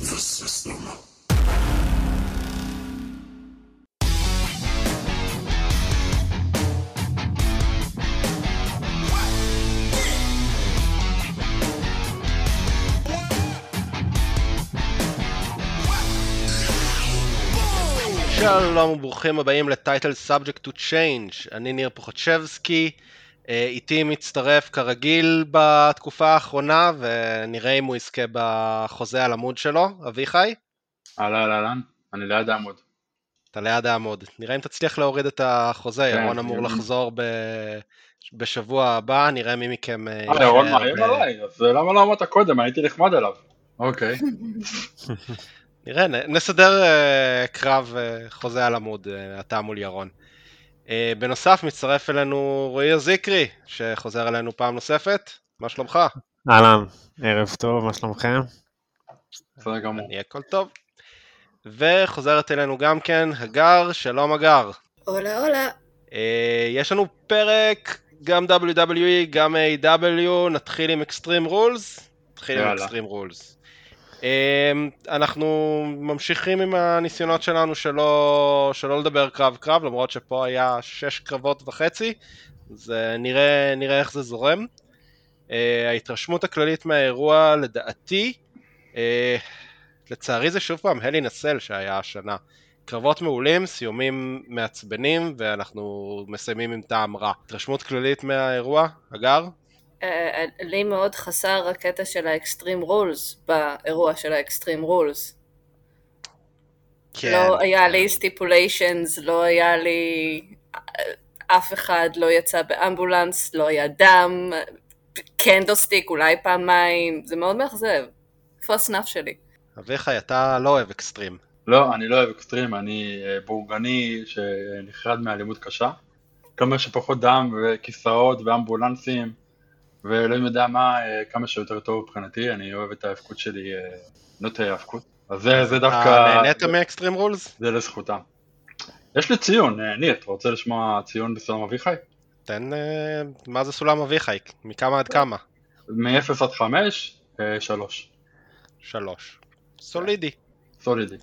the system. שלום וברוכים הבאים ל Title Subject to Change אני ניר פוחצ'בסקי איתי מצטרף כרגיל בתקופה האחרונה ונראה אם הוא יזכה בחוזה על עמוד שלו אביחי אהלן אהלן, אני ליד העמוד. אתה ליד העמוד נראה אם תצליח להוריד את החוזה כן, ירון אמור ירון. לחזור ב... בשבוע הבא נראה מי מכם אה, אה, ירון מאיים עליי, אז למה לא אמרת קודם? הייתי נחמד אליו. אוקיי. נראה, נסדר uh, קרב חוזה על עמוד, אתה מול ירון. Uh, בנוסף מצטרף אלינו רועי אזיקרי, שחוזר אלינו פעם נוספת, מה שלומך? אהלן, ערב טוב, מה שלומכם? בסדר גמור. נהיה הכל טוב. וחוזרת אלינו גם כן הגר, שלום הגר. הולה הולה. Uh, יש לנו פרק, גם WWE, גם A.W, נתחיל עם Extreme Rules. נתחיל עם Rules. אמ, אנחנו ממשיכים עם הניסיונות שלנו שלא, שלא לדבר קרב קרב למרות שפה היה שש קרבות וחצי אז אה, נראה, נראה איך זה זורם. אה, ההתרשמות הכללית מהאירוע לדעתי אה, לצערי זה שוב פעם Hell in a Cell שהיה השנה. קרבות מעולים, סיומים מעצבנים ואנחנו מסיימים עם טעם רע. התרשמות כללית מהאירוע, הגר? אה, לי מאוד חסר הקטע של ה Extreme Rules באירוע של ה Extreme Rules. כן. לא היה לי stipulations, לא היה לי... אף אחד לא יצא באמבולנס, לא היה דם, kendo stick אולי פעמיים, זה מאוד מאכזב. איפה ה snap שלי? אביחי, אתה לא אוהב אקסטרים. לא, אני לא אוהב אקסטרים, אני אה, בורגני שנחרד מאלימות קשה. כמה שפחות דם וכיסאות ואמבולנסים ואלוהים יודע מה, אה, כמה שיותר טוב מבחינתי, אני אוהב את ההאבקות שלי, אה, נטו האבקות. אז זה, זה דווקא... אתה נהנית מ Extreme Rules? זה לזכותם. יש לי ציון, אה, ניר, אתה רוצה לשמוע ציון בסולם אביחי? תן, אה, מה זה סולם אביחי? מכמה עד כמה? מ-0 עד 5, 3. שלוש. סולידי. סולידי.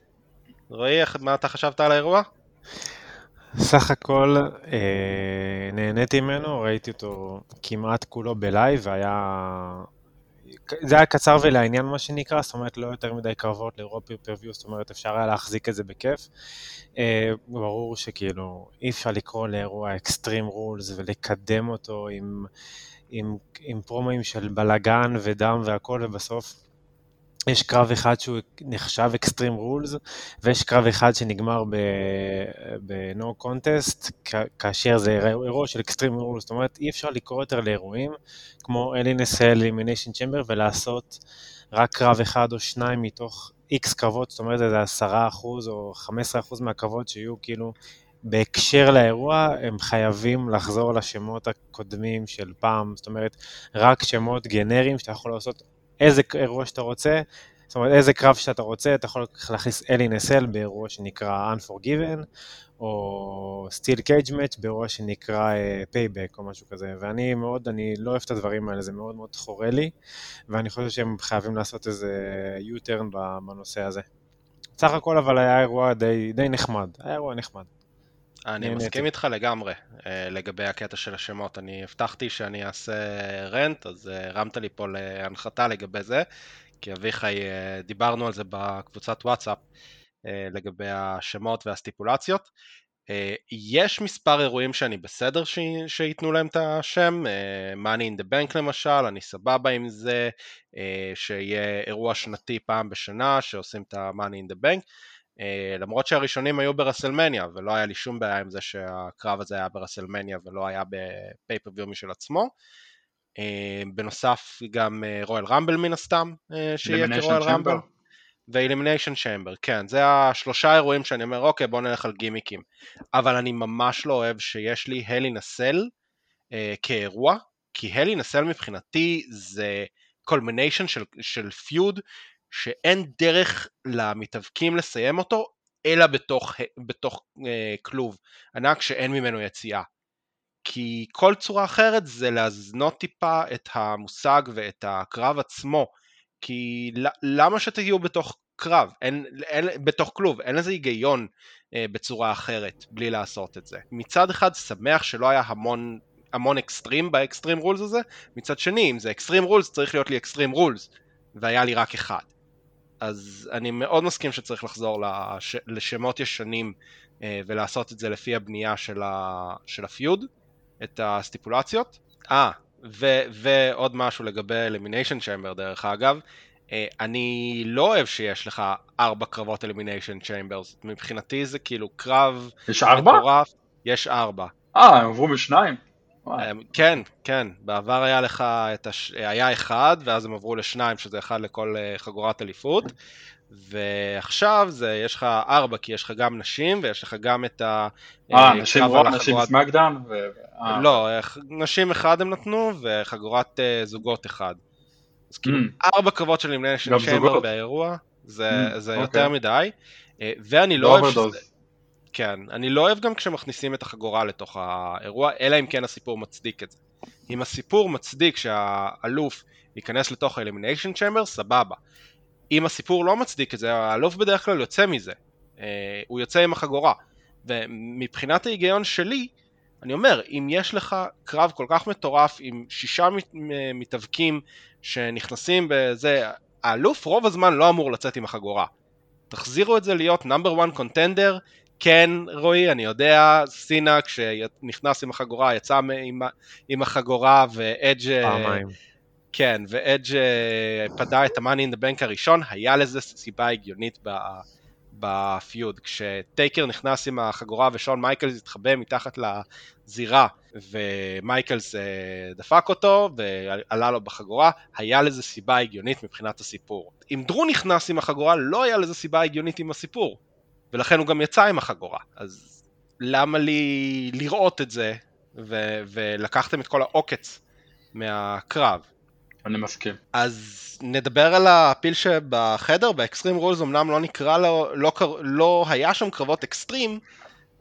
רועי, מה אתה חשבת על האירוע? סך הכל אה, נהניתי ממנו, ראיתי אותו כמעט כולו בלייב, והיה... זה היה קצר ולעניין מה שנקרא, זאת אומרת לא יותר מדי קרבות לאירוע פרוויו, זאת אומרת אפשר היה להחזיק את זה בכיף. אה, ברור שכאילו אי אפשר לקרוא לאירוע Extreme Rules ולקדם אותו עם, עם, עם פרומואים של בלאגן ודם והכל, ובסוף יש קרב אחד שהוא נחשב Extreme Rules, ויש קרב אחד שנגמר ב-No Contest, כ- כאשר זה אירוע של Extreme Rules, זאת אומרת אי אפשר לקרוא יותר לאירועים כמו LNSL אלימיניישן צ'מבר ולעשות רק קרב אחד או שניים מתוך איקס קרבות, זאת אומרת עשרה אחוז או חמש עשרה אחוז מהקרבות שיהיו כאילו בהקשר לאירוע, הם חייבים לחזור לשמות הקודמים של פעם, זאת אומרת רק שמות גנריים שאתה יכול לעשות איזה אירוע שאתה רוצה, זאת אומרת, איזה קרב שאתה רוצה, אתה יכול להכניס LNSL באירוע שנקרא Unforgiven, או Steel Cage Match באירוע שנקרא uh, Payback או משהו כזה, ואני מאוד, אני לא אוהב את הדברים האלה, זה מאוד מאוד חורה לי, ואני חושב שהם חייבים לעשות איזה U-turn בנושא הזה. סך הכל אבל היה אירוע די, די נחמד, היה אירוע נחמד. אני נהניתי. מסכים איתך לגמרי אה, לגבי הקטע של השמות. אני הבטחתי שאני אעשה רנט, אז אה, הרמת לי פה להנחתה לגבי זה, כי אביחי, אה, דיברנו על זה בקבוצת וואטסאפ לגבי השמות והסטיפולציות. יש מספר אירועים שאני בסדר ש... שייתנו להם את השם, Money in the Bank למשל, אני סבבה עם זה, שיהיה אירוע שנתי פעם בשנה שעושים את ה-Money in the Bank. Uh, למרות שהראשונים היו ברסלמניה ולא היה לי שום בעיה עם זה שהקרב הזה היה ברסלמניה ולא היה ב pay-per-view משל עצמו. Uh, בנוסף גם Royal Rumble מן הסתם שיהיה כ Royal Rumble. Chamber? ו Elimination Chamber, כן, זה השלושה אירועים שאני אומר, אוקיי, בוא נלך על גימיקים. אבל אני ממש לא אוהב שיש לי Hell in a Cell אה, כאירוע, כי Hell in a Cell מבחינתי זה culmination של, של feud, שאין דרך למתאבקים לסיים אותו, אלא בתוך, בתוך אה, כלוב ענק שאין ממנו יציאה. כי כל צורה אחרת זה להזנות טיפה את המושג ואת הקרב עצמו, כי למה שתהיו בתוך קרב, אין, אין, בתוך כלוב, אין לזה היגיון אה, בצורה אחרת, בלי לעשות את זה. מצד אחד שמח שלא היה המון, המון extreme ב Extreme Rules הזה, מצד שני אם זה Extreme Rules צריך להיות לי Extreme Rules, והיה לי רק אחד. אז אני מאוד מסכים שצריך לחזור לש, לשמות ישנים אה, ולעשות את זה לפי הבנייה של, ה, של ה feud, את הסטיפולציות. אה, ועוד משהו לגבי Elimination Chamber דרך אגב, אה, אני לא אוהב שיש לך ארבע קרבות Elimination Chambers, מבחינתי זה כאילו קרב יש ארבע? מטורף, יש ארבע. אה, הם עברו משניים? אה, כן, כן, בעבר היה לך, את הש... היה אחד ואז הם עברו לשניים שזה אחד לכל אה, חגורת אליפות ועכשיו זה, יש לך ארבע כי יש לך גם נשים ויש לך גם את ה... אה, נשים Raw, נשים SmackDown? ו... לא, נשים אחד הם נתנו וחגורת זוגות אחד. אז כאילו mm. ארבע קרבות של Elimination Chamber באירוע, זה, mm, זה okay. יותר אוקיי. מדי, אה, ואני לא אוהב שזה... כן, אני לא אוהב גם כשמכניסים את החגורה לתוך האירוע, אלא אם כן הסיפור מצדיק את זה. אם הסיפור מצדיק שהאלוף ייכנס לתוך ה Elimination Chamber, סבבה. אם הסיפור לא מצדיק את זה, האלוף בדרך כלל יוצא מזה. אה, הוא יוצא עם החגורה. ומבחינת ההיגיון שלי, אני אומר, אם יש לך קרב כל כך מטורף עם שישה מתאבקים שנכנסים בזה, האלוף רוב הזמן לא אמור לצאת עם החגורה. תחזירו את זה להיות number 1 contender, כן רועי, אני יודע, סינה כשנכנס עם החגורה יצא עם, עם החגורה ואדג' פעמיים. כן, ואדג' פדה את ה-money in the bank הראשון, היה לזה סיבה הגיונית ב feud. כשטייקר נכנס עם החגורה ושון מייקלס התחבא מתחת לזירה ומייקלס אה, דפק אותו ועלה לו בחגורה, היה לזה סיבה הגיונית מבחינת הסיפור. אם דרו נכנס עם החגורה לא היה לזה סיבה הגיונית עם הסיפור, ולכן הוא גם יצא עם החגורה. אז למה לי לראות את זה ו- ולקחתם את כל העוקץ מהקרב? אני מסכים. אז נדבר על הפיל שבחדר, ב Extreme Rules אמנם לא נקרא לו, לא, לא, לא היה שם קרבות אקסטרים,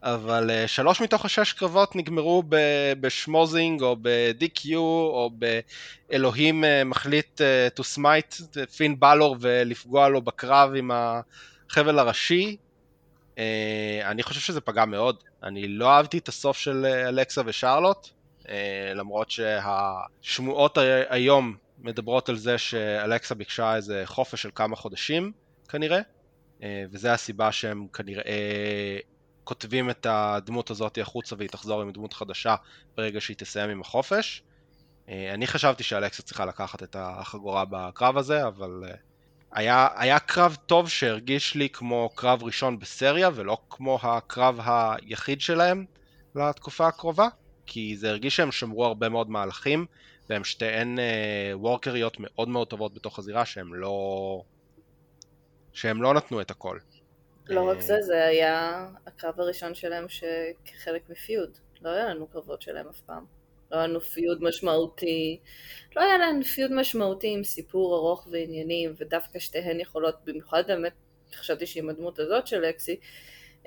אבל uh, שלוש מתוך השש קרבות נגמרו בשמוזינג או ב-DQ או באלוהים uh, מחליט uh, to smite פין בלור ולפגוע לו בקרב עם החבל הראשי. Uh, אני חושב שזה פגע מאוד. אני לא אהבתי את הסוף של אלכסה ושרלוט, uh, למרות שהשמועות היום מדברות על זה שאלכסה ביקשה איזה חופש של כמה חודשים כנראה, אה, וזה הסיבה שהם כנראה כותבים את הדמות הזאת החוצה והיא תחזור עם דמות חדשה ברגע שהיא תסיים עם החופש. אה, אני חשבתי שאלכסה צריכה לקחת את החגורה בקרב הזה, אבל אה, היה, היה קרב טוב שהרגיש לי כמו קרב ראשון בסריה ולא כמו הקרב היחיד שלהם לתקופה הקרובה, כי זה הרגיש שהם שמרו הרבה מאוד מהלכים והן שתיהן וורקריות מאוד מאוד טובות בתוך הזירה שהן לא... שהם לא נתנו את הכל. לא רק זה, זה היה הקרב הראשון שלהם כחלק מפיוד. לא היה לנו קרבות שלהם אף פעם. לא היה לנו פיוד משמעותי. לא היה לנו פיוד משמעותי עם סיפור ארוך ועניינים, ודווקא שתיהן יכולות, במיוחד באמת, חשבתי שעם הדמות הזאת של לקסי,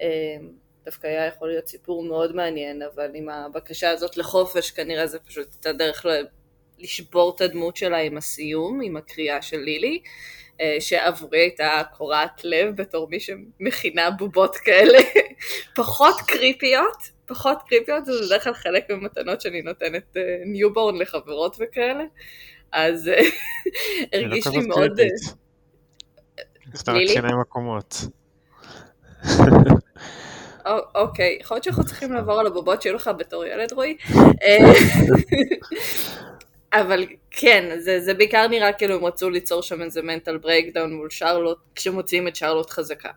אה, דווקא היה יכול להיות סיפור מאוד מעניין, אבל עם הבקשה הזאת לחופש כנראה זה פשוט הייתה דרך לשבור את הדמות שלה עם הסיום, עם הקריאה של לילי, אה, שעבורי הייתה קורעת לב בתור מי שמכינה בובות כאלה פחות קריפיות, פחות קריפיות, זה בדרך כלל חלק ממתנות שאני נותנת newborn אה, לחברות וכאלה, אז אה, לא הרגיש לי מאוד... סתם שיניים מקומות. אוקיי, יכול להיות שאנחנו צריכים לעבור על הבובות שהיו לך בתור ילד רועי. אבל כן, זה, זה בעיקר נראה כאילו הם רצו ליצור שם איזה mental breakdown מול שרלוט, כשמוציאים את שרלוט חזקה.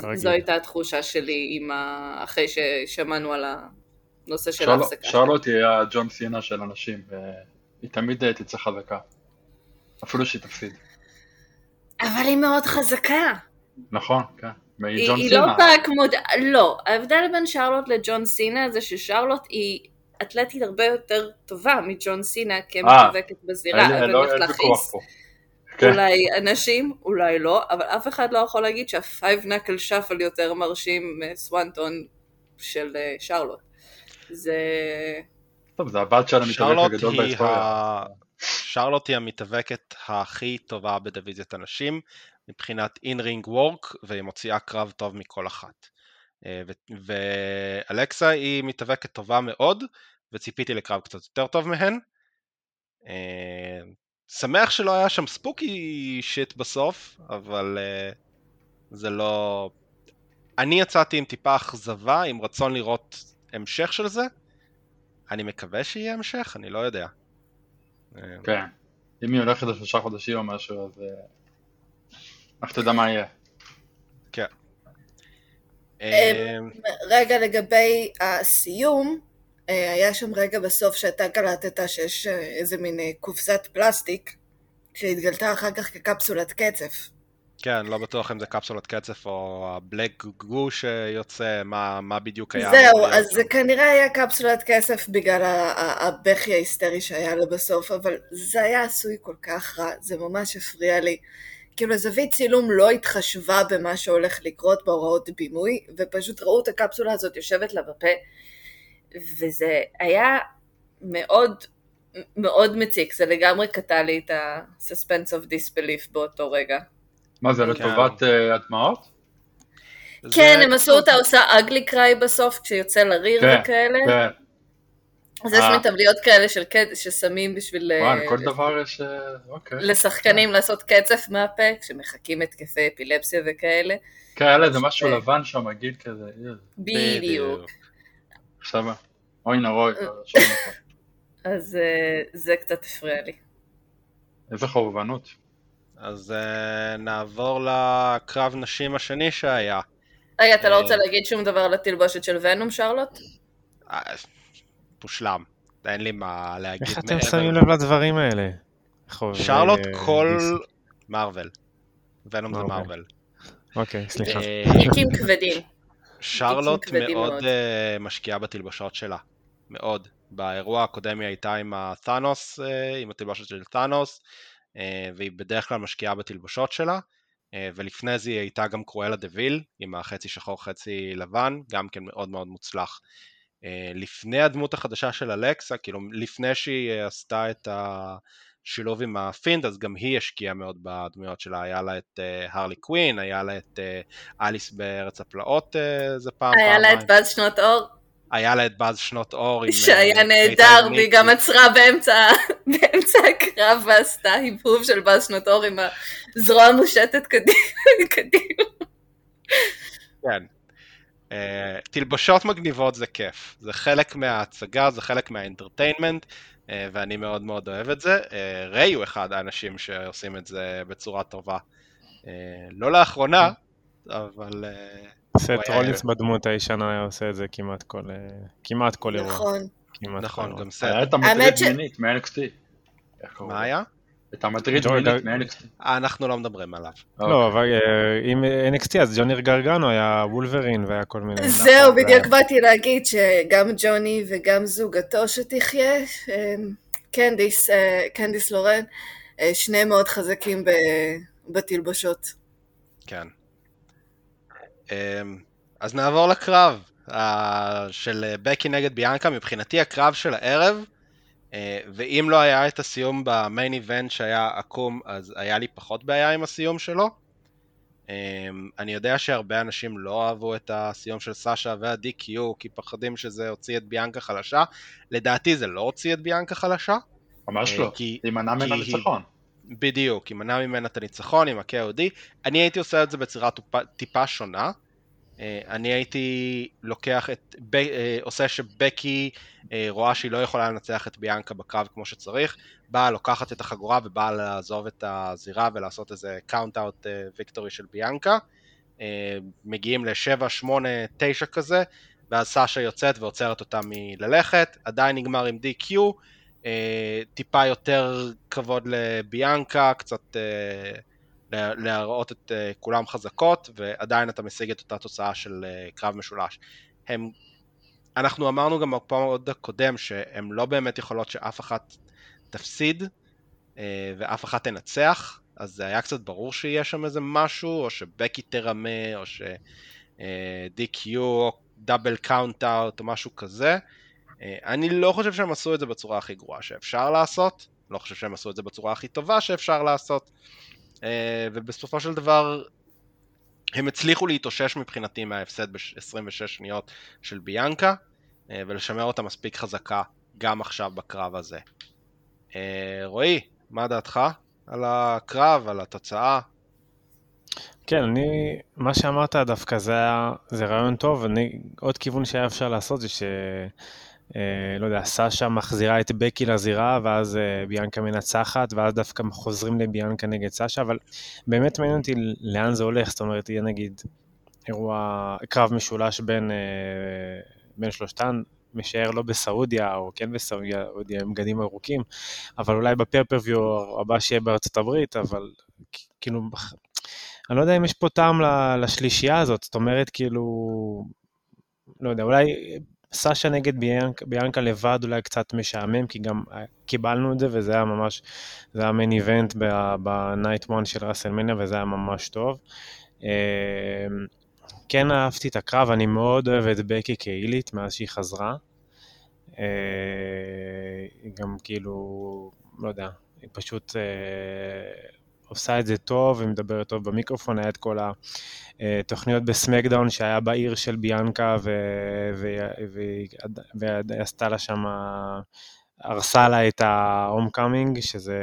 כרגיל. זו הייתה התחושה שלי ה... אחרי ששמענו על הנושא של ההפסקה. שרלוט היא הג'ון סינה של אנשים, והיא תמיד תצא חזקה. אפילו שהיא תפסיד. אבל היא מאוד חזקה. נכון, כן. היא, היא לא באה כמו... לא, ההבדל בין שרלוט לג'ון סינה זה ששרלוט היא אתלטית הרבה יותר טובה מג'ון סינה כמתאבקת בזירה, אבל להכעיס. אולי אנשים, אולי לא, אבל אף אחד לא יכול להגיד שה Five Knuckle Shuffle יותר מרשים מ Swanton של אה, שרלוט. זה... טוב, זה הבת של המתאבק הגדול בהיסטוריה. שרלוט היא המתאבקת הכי טובה בדיוויזיית הנשים מבחינת in-ring work, והיא מוציאה קרב טוב מכל אחת. אה, ואלכסה היא מתאבקת טובה מאוד, וציפיתי לקרב קצת יותר טוב מהן. אה, שמח שלא היה שם ספוקי שיט בסוף, אבל אה, זה לא... אני יצאתי עם טיפה אכזבה, עם רצון לראות המשך של זה. אני מקווה שיהיה המשך, אני לא יודע. כן, אם היא הולכת לשלושה חודשים או משהו, אז איך תדע מה יהיה. כן. רגע לגבי הסיום, אה, היה שם רגע בסוף שאתה קלטת שיש אה, איזה מין אה, קופסת פלסטיק שהתגלתה אחר כך כקפסולת קצף. כן, לא בטוח אם זה קפסולת קצף או הבלק גו שיוצא, מה, מה בדיוק היה. זהו, אז זה כנראה היה קפסולת כסף בגלל הבכי ההיסטרי שהיה לו בסוף, אבל זה היה עשוי כל כך רע, זה ממש הפריע לי. כאילו הזווית צילום לא התחשבה במה שהולך לקרות בהוראות בימוי, ופשוט ראו את הקפסולה הזאת יושבת לה בפה, וזה היה מאוד מאוד מציק, זה לגמרי קטע לי את ה-suspense of disbelief באותו רגע. מה זה, לטובת אה, הדמעות? כן, הם עשו אותה עושה אגלי קריי בסוף, כשיוצא לריר כן, וכאלה. כן. אז יש אה. מטבליות כאלה של קצף ששמים בשביל וואי, אה, כל דבר יש... אה, אוקיי. לשחקנים לעשות קצף מהפה, כשמחכים התקפי אפילפסיה וכאלה. כן, היה לה איזה משהו אה. לבן שם, מגעיל כזה. אה, בדיוק. עכשיו, אוי נרוי, אה. אז אה, זה קצת הפריע לי. איזה חובבנות. אז uh, נעבור לקרב נשים השני שהיה. רגע, אתה לא אה. רוצה להגיד שום דבר על התלבושת של ונום, שרלוט? אה, מושלם, אין לי מה להגיד. איך אתם שמים. לב לדברים האלה? שרלוט אה, כל DC. מארוול. ונום זה מארוול. מארוול. אוקיי, סליחה. אה, גיקים כבדים. שרלוט מאוד. אה, משקיעה בתלבשות שלה. מאוד. באירוע הקודם היא הייתה עם התאנוס, אה, עם התלבושת של תאנוס, אה, והיא בדרך כלל משקיעה בתלבשות שלה. אה, ולפני זה היא הייתה גם קרואלה דוויל, עם החצי שחור חצי לבן, גם כן מאוד מאוד מוצלח. אה, לפני הדמות החדשה של אלכסה, כאילו לפני שהיא עשתה את השילוב עם ה Fiend, אז גם היא השקיעה מאוד בדמויות שלה, היה לה את אה, הרלי קווין, היה לה את אה, אליס בארץ הפלאות אה, איזה פעם, היה לה פעמיים. את באז שנות אור, היה לה את באז שנות אור. שהיה אה, נהדר, והיא. גם עצרה באמצע באמצע הקרב ועשתה היבוב של באז שנות אור עם הזרוע המושטת קדימה. כן. אה, תלבשות מגניבות זה כיף, זה חלק מההצגה, זה חלק מהאנטרטיינמנט, אה, ואני מאוד מאוד אוהב את זה. אה, ריי הוא אחד האנשים שעושים את זה בצורה טובה. אה, לא לאחרונה, אבל... אה, סט רולינס בדמות הישנה היה עושה את זה כמעט כל אה, כמעט כל אירוע. נכון. נכון. גם סט. היה את המטריד מינית מ-NXT. מה? היה? את המטריד מ-NXT. אנחנו לא מדברים עליו. לא, אבל אה, אם NXT אז ג'וניר גרגנו היה וולברין והיה כל מיני... זהו, נכון, בדיוק זה- באתי להגיד שגם ג'וני וגם זוגתו שתחיה, אה, קנדיס, אה, קנדיס לורן, אה, שניהם מאוד חזקים ב- בתלבושות. כן. אמ, אז נעבור לקרב אה, של בקי נגד ביאנקה, מבחינתי הקרב של הערב, אה, ואם לא היה את הסיום במיין איבנט שהיה עקום, אז היה לי פחות בעיה עם הסיום שלו. אמ, אני יודע שהרבה אנשים לא אהבו את הסיום של סאשה וה-DQ, כי פוחדים שזה הוציא את ביאנקה חלשה. לדעתי זה לא הוציא את ביאנקה חלשה. ממש אה, לא. להימנע היא- הניצחון. בדיוק, ימנע ממנה את הניצחון עם ה-KOD. אני הייתי עושה את זה בצורה טיפה, טיפה שונה. אה, אני הייתי לוקח את, ב, אה, עושה שבקי אה, רואה שהיא לא יכולה לנצח את ביאנקה בקרב כמו שצריך, באה לוקחת את החגורה ובאה לעזוב את הזירה ולעשות איזה count-out ויקטורי של ביאנקה. מגיעים ל-7, 8, 9 כזה, ואז סאשה יוצאת ועוצרת אותה מללכת, עדיין נגמר עם DQ, טיפה יותר כבוד לביאנקה, קצת לה- להראות את אה, כולם חזקות, ועדיין אתה משיג את אותה תוצאה של אה, קרב משולש. הם, אנחנו אמרנו גם בפעם הקודם שהן לא באמת יכולות שאף אחת תפסיד אה, ואף אחת תנצח, אז זה היה קצת ברור שיהיה שם איזה משהו, או שבקי תרמה, או ש-DQ, או double count out, או משהו כזה. אני לא חושב שהם עשו את זה בצורה הכי גרועה שאפשר לעשות, לא חושב שהם עשו את זה בצורה הכי טובה שאפשר לעשות, ובסופו של דבר הם הצליחו להתאושש מבחינתי מההפסד ב-26 שניות של ביאנקה, אה, ולשמר אותה מספיק חזקה גם עכשיו בקרב הזה. אה, רועי, מה דעתך על הקרב, על התוצאה? כן, אני, מה שאמרת דווקא זה היה, זה רעיון טוב, אני, עוד כיוון שהיה אפשר לעשות זה ש... אה, לא יודע, סאשה מחזירה את בקי לזירה, ואז אה, ביאנקה מנצחת, ואז דווקא חוזרים לביאנקה נגד סאשה, אבל באמת מעניין אותי לאן זה הולך, זאת אומרת, יהיה נגיד אירוע, קרב משולש בין, אה, בין שלושתן, משער לא בסעודיה, או כן בסעודיה, עם בגדים ארוכים, אבל אולי בפרפריוויו הבא שיהיה בארצות הברית, אבל כאילו, אני לא יודע אם יש פה טעם לשלישייה הזאת, זאת אומרת, כאילו, לא יודע, אולי סאשה נגד ביאנקה, ביאנקה לבד אולי קצת משעמם, כי גם אה, קיבלנו את זה, וזה היה ממש, זה היה מיין איבנט בנייט 1 של ראסלמניה, וזה היה ממש טוב. אמ, כן אהבתי את הקרב, אני מאוד אוהב את בקי כהילית מאז שהיא חזרה. אה, גם כאילו, לא יודע, היא פשוט אה, עושה את זה טוב ומדברת טוב במיקרופון, היה את כל התוכניות בסמקדאון שהיה בעיר של ביאנקה והיא עשתה לה שם, הרסה לה את ה homecoming, שזה,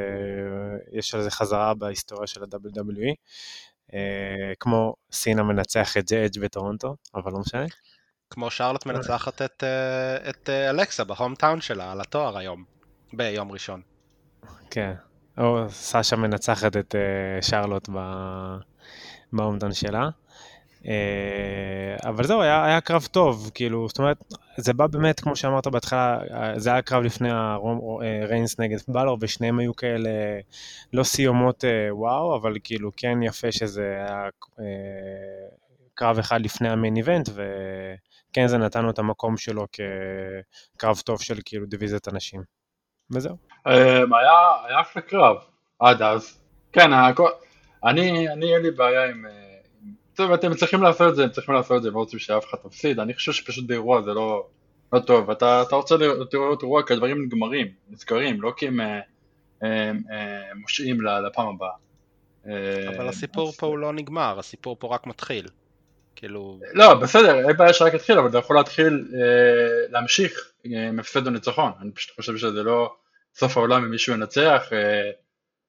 יש על זה חזרה בהיסטוריה של ה-WWE, אה, כמו סינה מנצח את אדג' בטורונטו, אבל לא משנה. כמו שרלוט מנצחת את, אה, את אה, אלכסה ב hometown שלה על התואר היום, ביום ראשון. כן, או סאשה מנצחת את uh, שרלוט ב hometown שלה. Uh, אבל זהו, היה, היה קרב טוב, כאילו, זאת אומרת, זה בא באמת, כמו שאמרת בהתחלה, זה היה קרב לפני הריינס נגד בלור, ושניהם היו כאלה, לא סיומות uh, וואו, אבל כאילו כן יפה שזה היה uh, קרב אחד לפני המיין איבנט, וכן זה נתנו את המקום שלו כקרב טוב של כאילו דיוויזיית הנשים. וזהו. אמ, היה, היה אחלה קרב עד אז. כן, אני, אני אין לי בעיה עם... אה, טוב, אתם צריכים לעשות את זה, הם צריכים לעשות את זה, ולא רוצים שאף אחד תפסיד, אני חושב שפשוט באירוע זה לא, לא טוב, אתה, אתה רוצה לראות אירוע כי הדברים נגמרים, נסגרים, לא כי הם אה, אה, מושעים לפעם הבאה. אבל הסיפור פה הוא לא נגמר, הסיפור פה רק מתחיל. כאילו... לא, בסדר, אין בעיה שרק יתחיל, אבל אתה יכול להתחיל אה, להמשיך עם הפסד או ניצחון. אני פשוט חושב שזה לא סוף העולם אם מישהו ינצח, אה,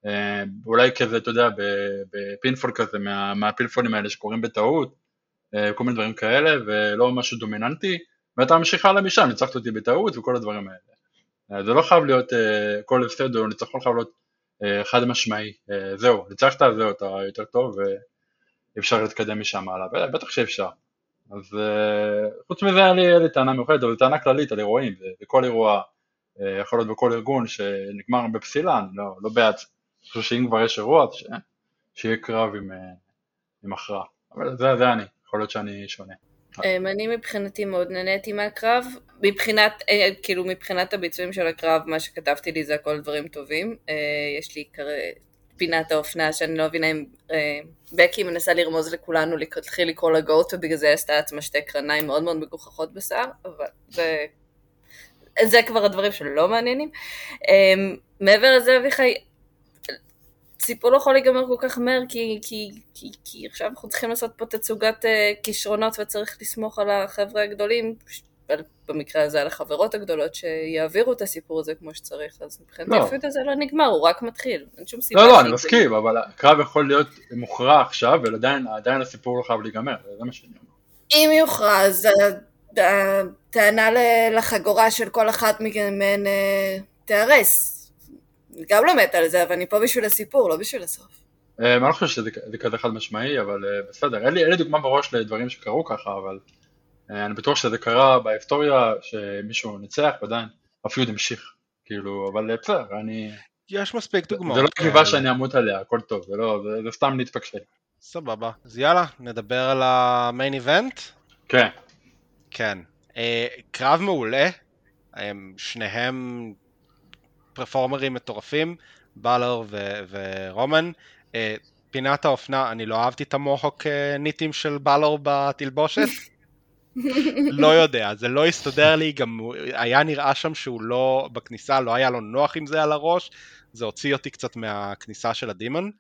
אה, אולי כזה, אתה יודע, בפינפול כזה, מה, מהפינפולים האלה שקורים בטעות, אה, כל מיני דברים כאלה, ולא משהו דומיננטי, ואתה ממשיך הלאה משם, ניצחת אותי בטעות וכל הדברים האלה. אה, זה לא חייב להיות, אה, כל הפסד או ניצחון חייב להיות אה, חד משמעי, אה, זהו, ניצחת, זהו, אתה יותר טוב, אפשר להתקדם משם הלאה, בטח שאפשר. אז uh, חוץ מזה היה לי, טענה מיוחדת, אבל טענה כללית על אירועים, וכל אירוע uh, יכול להיות בכל ארגון שנגמר בפסילה, אני לא, לא בעד, אני חושב שאם כבר יש אירוע, ש... שיהיה קרב עם, uh, עם הכרעה, אבל זה, זה אני, יכול להיות שאני שונה. Um, אני מבחינתי מאוד נהניתי מהקרב, מבחינת, כאילו מבחינת הביצועים של הקרב, מה שכתבתי לי זה הכל דברים טובים, יש לי פינת האופנה שאני לא מבינה אם אה, בקי מנסה לרמוז לכולנו להתחיל לקרוא לה גוט ובגלל זה עשתה לעצמה שתי קרניים מאוד מאוד מגוחכות בשיער, אבל זה, זה כבר הדברים שלא מעניינים. אה, מעבר לזה אביחי, סיפור לא יכול להיגמר כל כך מהר כי, כי, כי, כי עכשיו אנחנו צריכים לעשות פה תצוגת אה, כישרונות וצריך לסמוך על החבר'ה הגדולים במקרה הזה על החברות הגדולות שיעבירו את הסיפור הזה כמו שצריך, אז מבחינתי לא. הפיוט הזה לא נגמר, הוא רק מתחיל, אין שום סיבה. לא, לא, אני מסכים, אבל הקרב יכול להיות מוכרע עכשיו, ועדיין הסיפור לא חייב להיגמר, זה מה שאני אומר. אם יוכרע, אז הטענה לחגורה של כל אחת מהן אה, תיהרס. אני גם לא מתה על זה, אבל אני פה בשביל הסיפור, לא בשביל הסוף. אה, אני לא חושב שזה כזה חד משמעי, אבל אה, בסדר, אין לי דוגמה בראש לדברים שקרו ככה, אבל... אה, אני בטוח שזה קרה בהיסטוריה שמישהו ניצח ועדיין הפיוד המשיך, כאילו, אבל בסדר, אני... יש מספיק דוגמאות. זה לא תקווה שאני אמות עליה, הכל טוב, זה לא, זה, זה סתם להתפקשל. סבבה, אז יאללה, נדבר על המיין איבנט? כן. כן. אה, קרב מעולה, הם שניהם פרפורמרים מטורפים, בלר ו- ורומן. אה, פינת האופנה, אני לא אהבתי את המוחוק אה, ניטים של בלר בתלבושת. לא יודע, זה לא הסתדר לי, גם היה נראה שם שהוא לא, בכניסה לא היה לו נוח עם זה על הראש, זה הוציא אותי קצת מהכניסה של הדימון.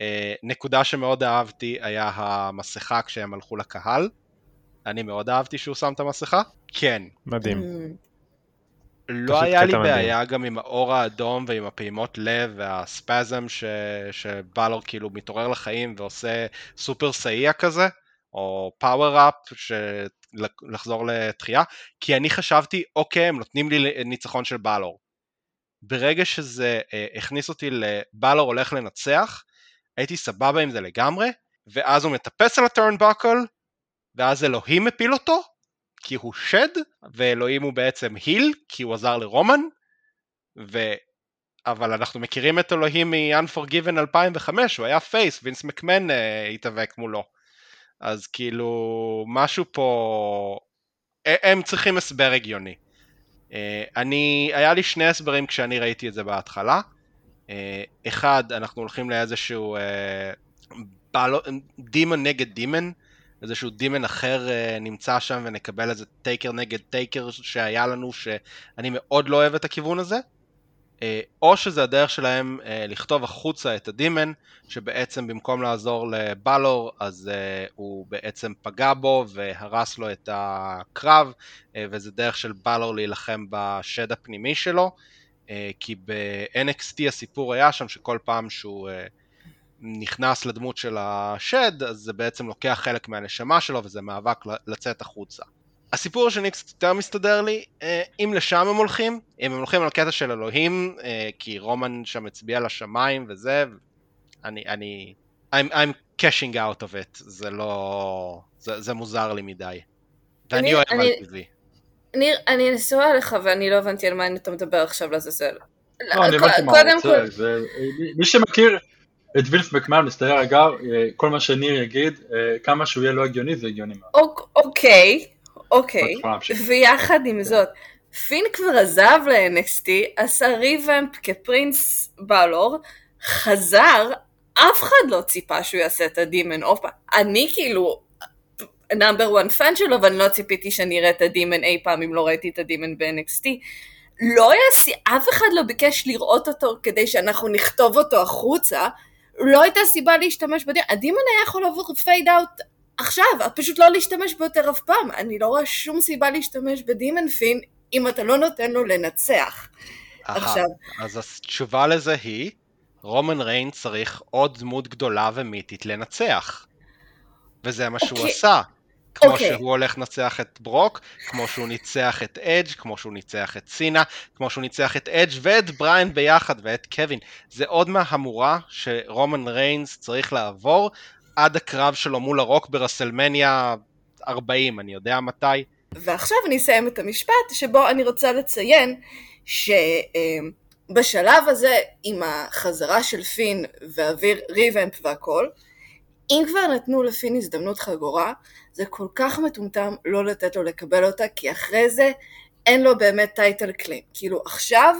אה, נקודה שמאוד אהבתי היה המסכה כשהם הלכו לקהל. אני מאוד אהבתי שהוא שם את המסכה. כן. מדהים. Mm. לא היה לי בעיה גם עם האור האדום ועם הפעימות לב והספזם ש... שבלור כאילו מתעורר לחיים ועושה סופר סאייה כזה, או פאוור אפ, ש... לחזור לתחייה, כי אני חשבתי, אוקיי, הם נותנים לי ניצחון של בלור. ברגע שזה אה, הכניס אותי לבלור הולך לנצח, הייתי סבבה עם זה לגמרי, ואז הוא מטפס על הטרנבקל, ואז אלוהים מפיל אותו, כי הוא שד, ואלוהים הוא בעצם היל, כי הוא עזר לרומן, ו... אבל אנחנו מכירים את אלוהים מ-Unforgiven 2005, הוא היה פייס, וינס מקמן uh, התאבק מולו. אז כאילו, משהו פה... הם צריכים הסבר הגיוני. Uh, אני, היה לי שני הסברים כשאני ראיתי את זה בהתחלה. Uh, אחד, אנחנו הולכים לאיזשהו דימון נגד דימון, איזשהו דימן אחר נמצא שם ונקבל איזה טייקר נגד טייקר שהיה לנו, שאני מאוד לא אוהב את הכיוון הזה. Uh, או שזה הדרך שלהם uh, לכתוב החוצה את הדימן, שבעצם במקום לעזור לבלור, אז uh, הוא בעצם פגע בו והרס לו את הקרב, וזה דרך של בלור להילחם בשד הפנימי שלו, כי ב-NXT הסיפור היה שם שכל פעם שהוא... נכנס לדמות של השד, אז זה בעצם לוקח חלק מהנשמה שלו וזה מאבק לצאת החוצה. הסיפור השני קצת יותר מסתדר לי, אה, אם לשם הם הולכים, אם הם הולכים על קטע של אלוהים, אה, כי רומן שם הצביע לשמיים וזה, אני, אני, I'm, I'm cashing out of it, זה לא, זה, זה מוזר לי מדי. ואני אוהב על טבעי. ניר, אני נשואה לך ואני לא הבנתי על מה אתה מדבר עכשיו לעזאזל. לא, אני הבנתי מה הוא רוצה, מי שמכיר, את וילס מקמן מסתדר אגב, אה, כל מה שניר יגיד, כמה שהוא יהיה לא הגיוני זה הגיוני מאוד. אוקיי, אוקיי, ויחד עם זאת, פין כבר עזב ל-NXT, עשה ריבמפ כפרינס בלור, חזר, אף אחד לא ציפה שהוא יעשה את הדימן אופה. אני כאילו number one fan שלו, ואני לא ציפיתי שאני אראה את ה Demon אי פעם אם לא ראיתי את ה Demon ב-NXT. לא יעשי, אף אחד לא ביקש לראות אותו כדי שאנחנו נכתוב אותו החוצה, לא הייתה סיבה להשתמש ב Demon, ה Demon היה יכול לעבור fade out עכשיו, פשוט לא להשתמש בו יותר אף פעם, אני לא רואה שום סיבה להשתמש ב Demon פין אם אתה לא נותן לו לנצח. עכשיו. אז התשובה לזה היא, רומן ריינס צריך עוד דמות גדולה ומיתית לנצח. וזה מה שהוא okay. אוקיי. עשה. כמו okay. אוקיי. שהוא הולך לנצח את ברוק, כמו שהוא ניצח את אדג', כמו שהוא ניצח את סינה, כמו שהוא ניצח את אדג' ואת בריין ביחד ואת קווין. זה עוד מהמורה שרומן ריינס צריך לעבור עד הקרב שלו מול הרוק ברסלמניה 40, אני יודע מתי. ועכשיו אני אסיים את המשפט שבו אני רוצה לציין שבשלב הזה עם החזרה של פין ואוויר ריבמפ והכל, אם כבר נתנו לפין הזדמנות חגורה, זה כל כך מטומטם לא לתת לו לקבל אותה, כי אחרי זה אין לו באמת טייטל קלים. כאילו עכשיו,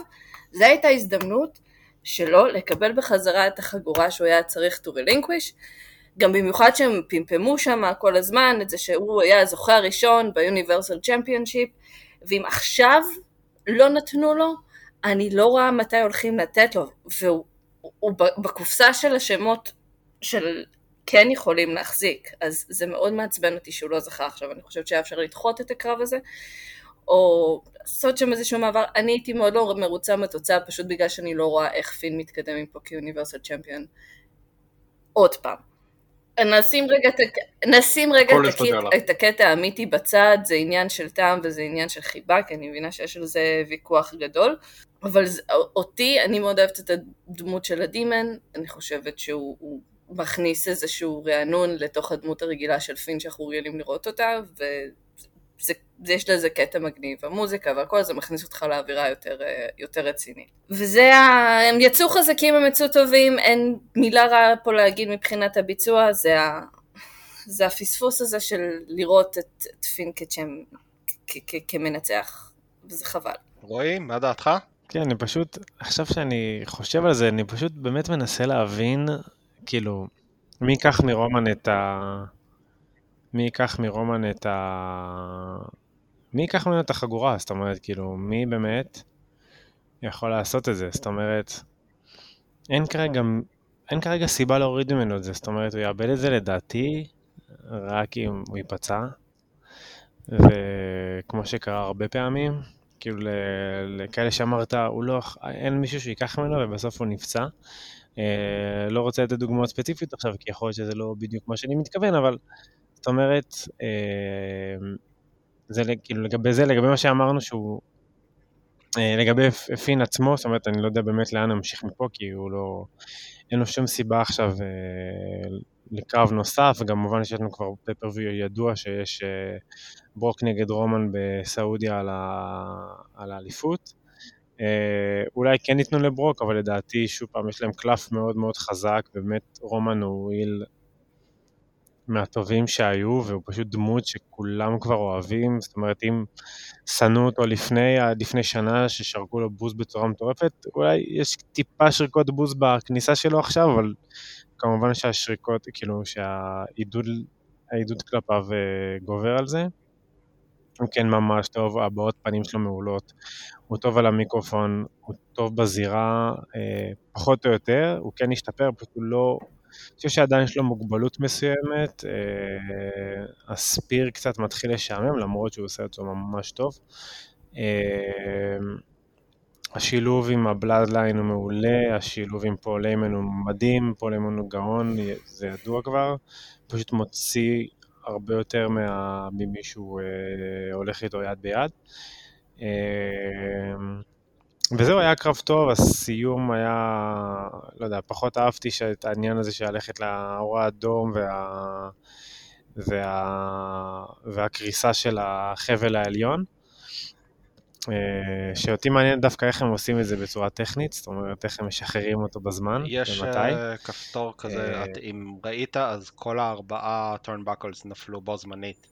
זו הייתה הזדמנות שלו לקבל בחזרה את החגורה שהוא היה צריך to relinquish, גם במיוחד שהם פמפמו שם כל הזמן את זה שהוא היה הזוכה הראשון ביוניברסל צ'מפיונשיפ, ואם עכשיו לא נתנו לו, אני לא רואה מתי הולכים לתת לו, והוא הוא בקופסה של השמות של כן יכולים להחזיק, אז זה מאוד מעצבן אותי שהוא לא זכה עכשיו, אני חושבת שהיה אפשר לדחות את הקרב הזה, או לעשות שם איזשהו מעבר, אני הייתי מאוד לא מרוצה מהתוצאה, פשוט בגלל שאני לא רואה איך פין מתקדם עם פה כאוניברסל צ'מפיון. עוד פעם. נשים רגע, נשים רגע את, הקט, את הקטע האמיתי בצד, זה עניין של טעם וזה עניין של חיבה, כי אני מבינה שיש על זה ויכוח גדול, אבל זה, אותי, אני מאוד אוהבת את הדמות של הדימן, אני חושבת שהוא מכניס איזשהו רענון לתוך הדמות הרגילה של פין שאנחנו רגילים לראות אותה, ויש לזה קטע מגניב, המוזיקה והכל זה מכניס אותך לאווירה יותר, יותר רצינית. וזה, ה... הם יצאו חזקים, הם יצאו טובים, אין מילה רעה פה להגיד מבחינת הביצוע, זה, ה... זה הפספוס הזה של לראות את, את פין כצ'ם, כמנצח, וזה חבל. רועי, מה דעתך? כן, אני פשוט, עכשיו שאני חושב על זה, אני פשוט באמת מנסה להבין כאילו, מי ייקח מרומן את ה... מי ייקח מרומן את ה... מי ייקח ממנו את החגורה? זאת אומרת, כאילו, מי באמת יכול לעשות את זה? זאת אומרת, אין כרגע, אין כרגע סיבה להוריד ממנו את זה, זאת אומרת, הוא יאבד את זה לדעתי, רק אם הוא ייפצע, וכמו שקרה הרבה פעמים, כאילו לכאלה שאמרת, הוא לא, אין מישהו שיקח ממנו ובסוף הוא נפצע. אה, לא רוצה לתת דוגמאות ספציפיות עכשיו, כי יכול להיות שזה לא בדיוק מה שאני מתכוון, אבל זאת אומרת, אה, זה כאילו לגבי זה, לגבי מה שאמרנו שהוא, אה, לגבי פין עצמו, זאת אומרת, אני לא יודע באמת לאן נמשיך מפה, כי הוא לא, אין לו שום סיבה עכשיו לקרב נוסף, וגם כמובן שיש לנו כבר פפרוויו ידוע שיש ברוק נגד רומן בסעודיה על האליפות. אה, אולי כן ייתנו לברוק, אבל לדעתי, שוב פעם, יש להם קלף מאוד מאוד חזק, באמת רומן הוא איל מהטובים שהיו, והוא פשוט דמות שכולם כבר אוהבים, זאת אומרת, אם שנאו אותו לפני, לפני שנה, ששרקו לו בוז בצורה מטורפת, אולי יש טיפה שריקות בוז בכניסה שלו עכשיו, אבל כמובן שהשריקות, כאילו, שהעידוד כלפיו אה, גובר על זה. הוא כן ממש טוב, הבעות פנים שלו מעולות, הוא טוב על המיקרופון, הוא טוב בזירה, אה, פחות או יותר, הוא כן השתפר, פשוט הוא לא... אני חושב שעדיין יש לו מוגבלות מסוימת, אה, הספיר קצת מתחיל לשעמם, למרות שהוא עושה זה ממש טוב. אה, השילוב עם ה Bloodline הוא מעולה, השילוב עם פול היימן הוא מדהים, פול היימן הוא גאון, זה ידוע כבר, פשוט מוציא הרבה יותר מה... ממי שהוא אה, הולך איתו יד ביד. וזהו, היה קרב טוב, הסיום היה, לא יודע, פחות אהבתי את העניין הזה של ללכת לאור האדום וה... וה... והקריסה של החבל העליון. אה, שאותי מעניין דווקא איך הם עושים את זה בצורה טכנית, זאת אומרת איך הם משחררים אותו בזמן יש ומתי. יש כפתור כזה, את, אם ראית אז כל הארבעה turnbuckles נפלו בו זמנית.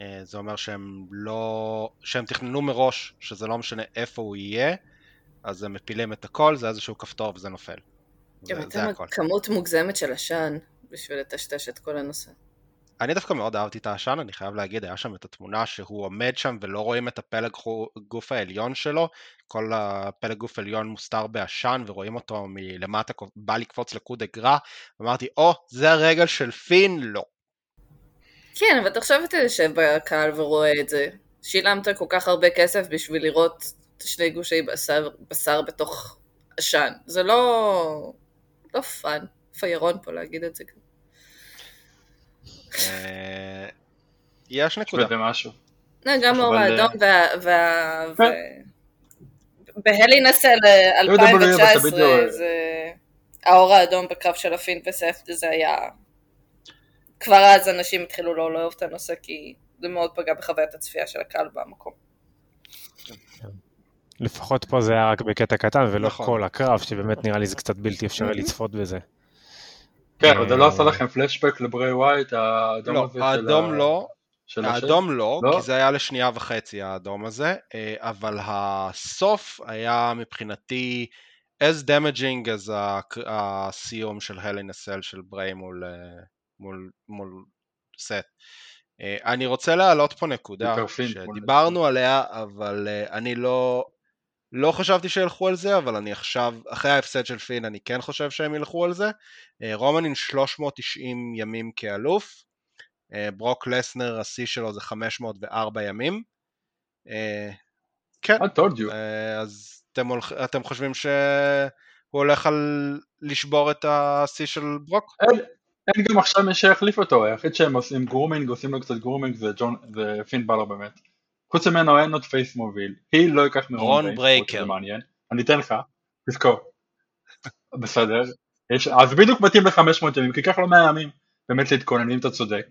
אה, זה אומר שהם לא, שהם תכננו מראש שזה לא משנה איפה הוא יהיה, אז הם מפילים את הכל, זה איזשהו כפתור וזה נופל. גם הייתה כמות מוגזמת של עשן בשביל לטשטש את כל הנושא. אני דווקא מאוד אהבתי את העשן, אני חייב להגיד, היה שם את התמונה שהוא עומד שם ולא רואים את הפלג גוף העליון שלו, כל הפלג גוף העליון מוסתר בעשן ורואים אותו מלמטה, בא לקפוץ לקוד אגרה, אמרתי, או, oh, זה הרגל של פין? לא. כן, אבל תחשוב אתה יושב בקהל ורואה את זה. שילמת כל כך הרבה כסף בשביל לראות שני גושי בשר, בשר בתוך עשן. זה לא... לא פאן. פיירון פה להגיד את זה גם. אה, יש נקודה. וזה משהו. לא, גם אור האדום וה... כן. בהלי נסל 2019 זה... האור האדום בקרב של הפין וספט זה היה... כבר אז אנשים התחילו לא לאהוב את הנושא כי זה מאוד פגע בחוויית הצפייה של הקהל במקום. לפחות פה זה היה רק בקטע קטן ולא נכון. כל הקרב, שבאמת נראה לי זה קצת בלתי אפשרי לצפות בזה. כן, אבל זה לא עשה לכם פלשבק לברי ווייט, האדום לא, הזה של האדום לא, האדום לא, לא, כי זה היה לשנייה וחצי האדום הזה, אה, אבל הסוף היה מבחינתי as damaging as הסיום של הלן אסל של בריי מול, אה, מול, מול סט. אה, אני רוצה להעלות פה נקודה שדיברנו עליה, אבל אני לא, לא חשבתי שילכו על זה, אבל אני עכשיו, אחרי ההפסד של פין, אני כן חושב שהם ילכו על זה. אה, רומן עם 390 ימים כאלוף, אה, ברוק לסנר, השיא שלו זה 504 ימים. אה, כן, I told you. אז אתם, הולכ... אתם חושבים שהוא הולך על לשבור את השיא של ברוק? אין, אין גם עכשיו מי שיחליף אותו, היחיד שהם עושים grooming, עושים לו קצת grooming זה, ג'ון, זה פין באלור באמת. חוץ ממנו אין עוד face מוביל, היא לא ייקח ברון ברייקר. זה מעניין, אני אתן לך, תזכור. בסדר, יש, אז בדיוק מתאים ל-500 ימים, כי ייקח לו 100 ימים באמת להתכונן, אם אתה צודק.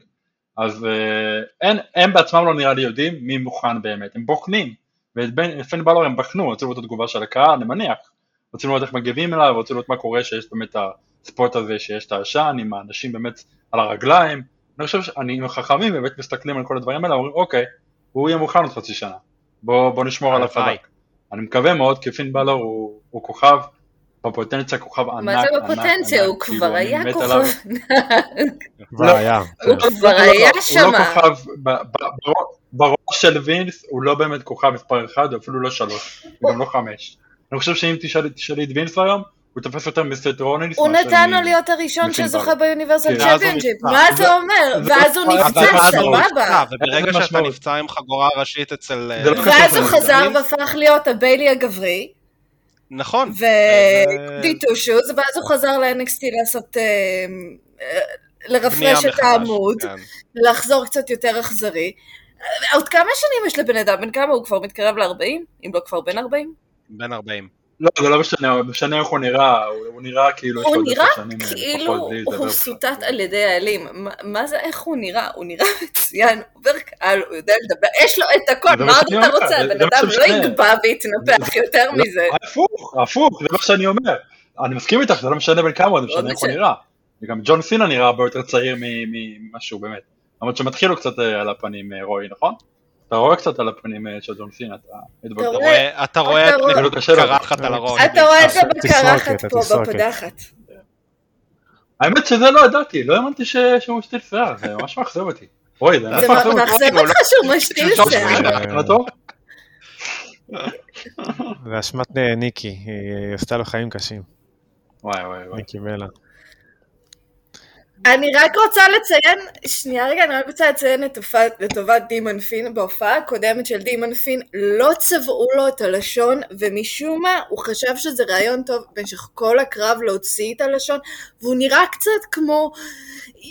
אז אה, אין, הם בעצמם לא נראה לי יודעים מי מוכן באמת, הם בוחנים, ואת פן בלור הם בחנו, רוצים לראות את התגובה של הקהל, אני מניח, רוצים לראות איך מגיבים אליו, רוצים לראות מה קורה שיש באמת הספורט הזה, שיש את העשן, עם האנשים באמת על הרגליים, אני חושב שאני חכמים באמת מסתכלים על כל הדברים האלה, אומרים אוקיי, הוא יהיה מוכן עוד חצי שנה, בוא, בוא נשמור על החזק. אני מקווה מאוד, כי פין בלור הוא, הוא כוכב, בפוטנציה כוכב ענק, מה זה בפוטנציה? הוא כבר היה כוכב כבר היה. הוא כבר היה שם. הוא לא כוכב, בראש של וינס הוא לא באמת כוכב מספר אחד, הוא אפילו לא שלוש, הוא גם לא חמש. אני חושב שאם תשאלי את וינס היום, הוא הוא תופס יותר מסט רולינס הוא נתן לו להיות הראשון שזוכה. ביוניברסל כן. הוא נפצע. מה זה- אתה אומר? ואז הוא לא- נפצע, אבל- אבל- סבבה. וברגע שאתה. נפצע עם חגורה ראשית אצל... זה לא אה, קשור ואז הוא. חזר והפך להיות הביילי הגברי, נכון. ודיטושוז, ואז הוא חזר ל-NXT לעשות, אה, אה, לרפרש את העמוד, כן. לחזור קצת יותר אכזרי. אה, עוד כמה שנים יש לבן אדם? בן כמה? הוא כבר מתקרב ל-40? אם לא כבר בן 40? בן 40. לא, זה לא משנה, משנה איך הוא נראה, הוא הוא נראה כאילו הוא נראה אה, כאילו הוא. סוטט על ידי האלים. מה- מה זה, איך הוא נראה? הוא נראה מצוין, עובר קהל, הוא יודע לדבר, יש לו את הכל, מה עוד אתה רוצה? הבן אדם לא. יגבה ויתנפח יותר מזה. הפוך, הפוך, זה מה שאני אומר. אני מסכים איתך, זה לא משנה בין כמה, זה לא משנה איך הוא. נראה. וגם ג'ון סינה נראה הרבה יותר צעיר ממה שהוא באמת. למרות שמתחיל לו קצת אה, על הפנים אה, רועי, נכון? אתה רואה קצת על הפנים אה, של ג'ון סינה, אתה מתבלבל. אתה רואה- את רואה- זה לא קשה לו. קרחת על הראש. אתה רואה את זה בקרחת פה. בפדחת. האמת שזה לא ידעתי, לא האמנתי שהוא משתיל שיער, זה ממש מאכזב אותי. רועי, זה ממש מאכזב לא- אותך שהוא משתיל שיער? זה אשמת אה, ניקי, היא עשתה לו חיים קשים, וואי וואי וואי. ניקי מלה. אני רק רוצה לציין, שנייה רגע, אני רק רוצה לציין לטובת, דימון פין, בהופעה הקודמת של דימון פין לא צבעו לו את הלשון, ומשום מה הוא חשב שזה רעיון טוב במשך כל הקרב להוציא את הלשון, והוא נראה קצת כמו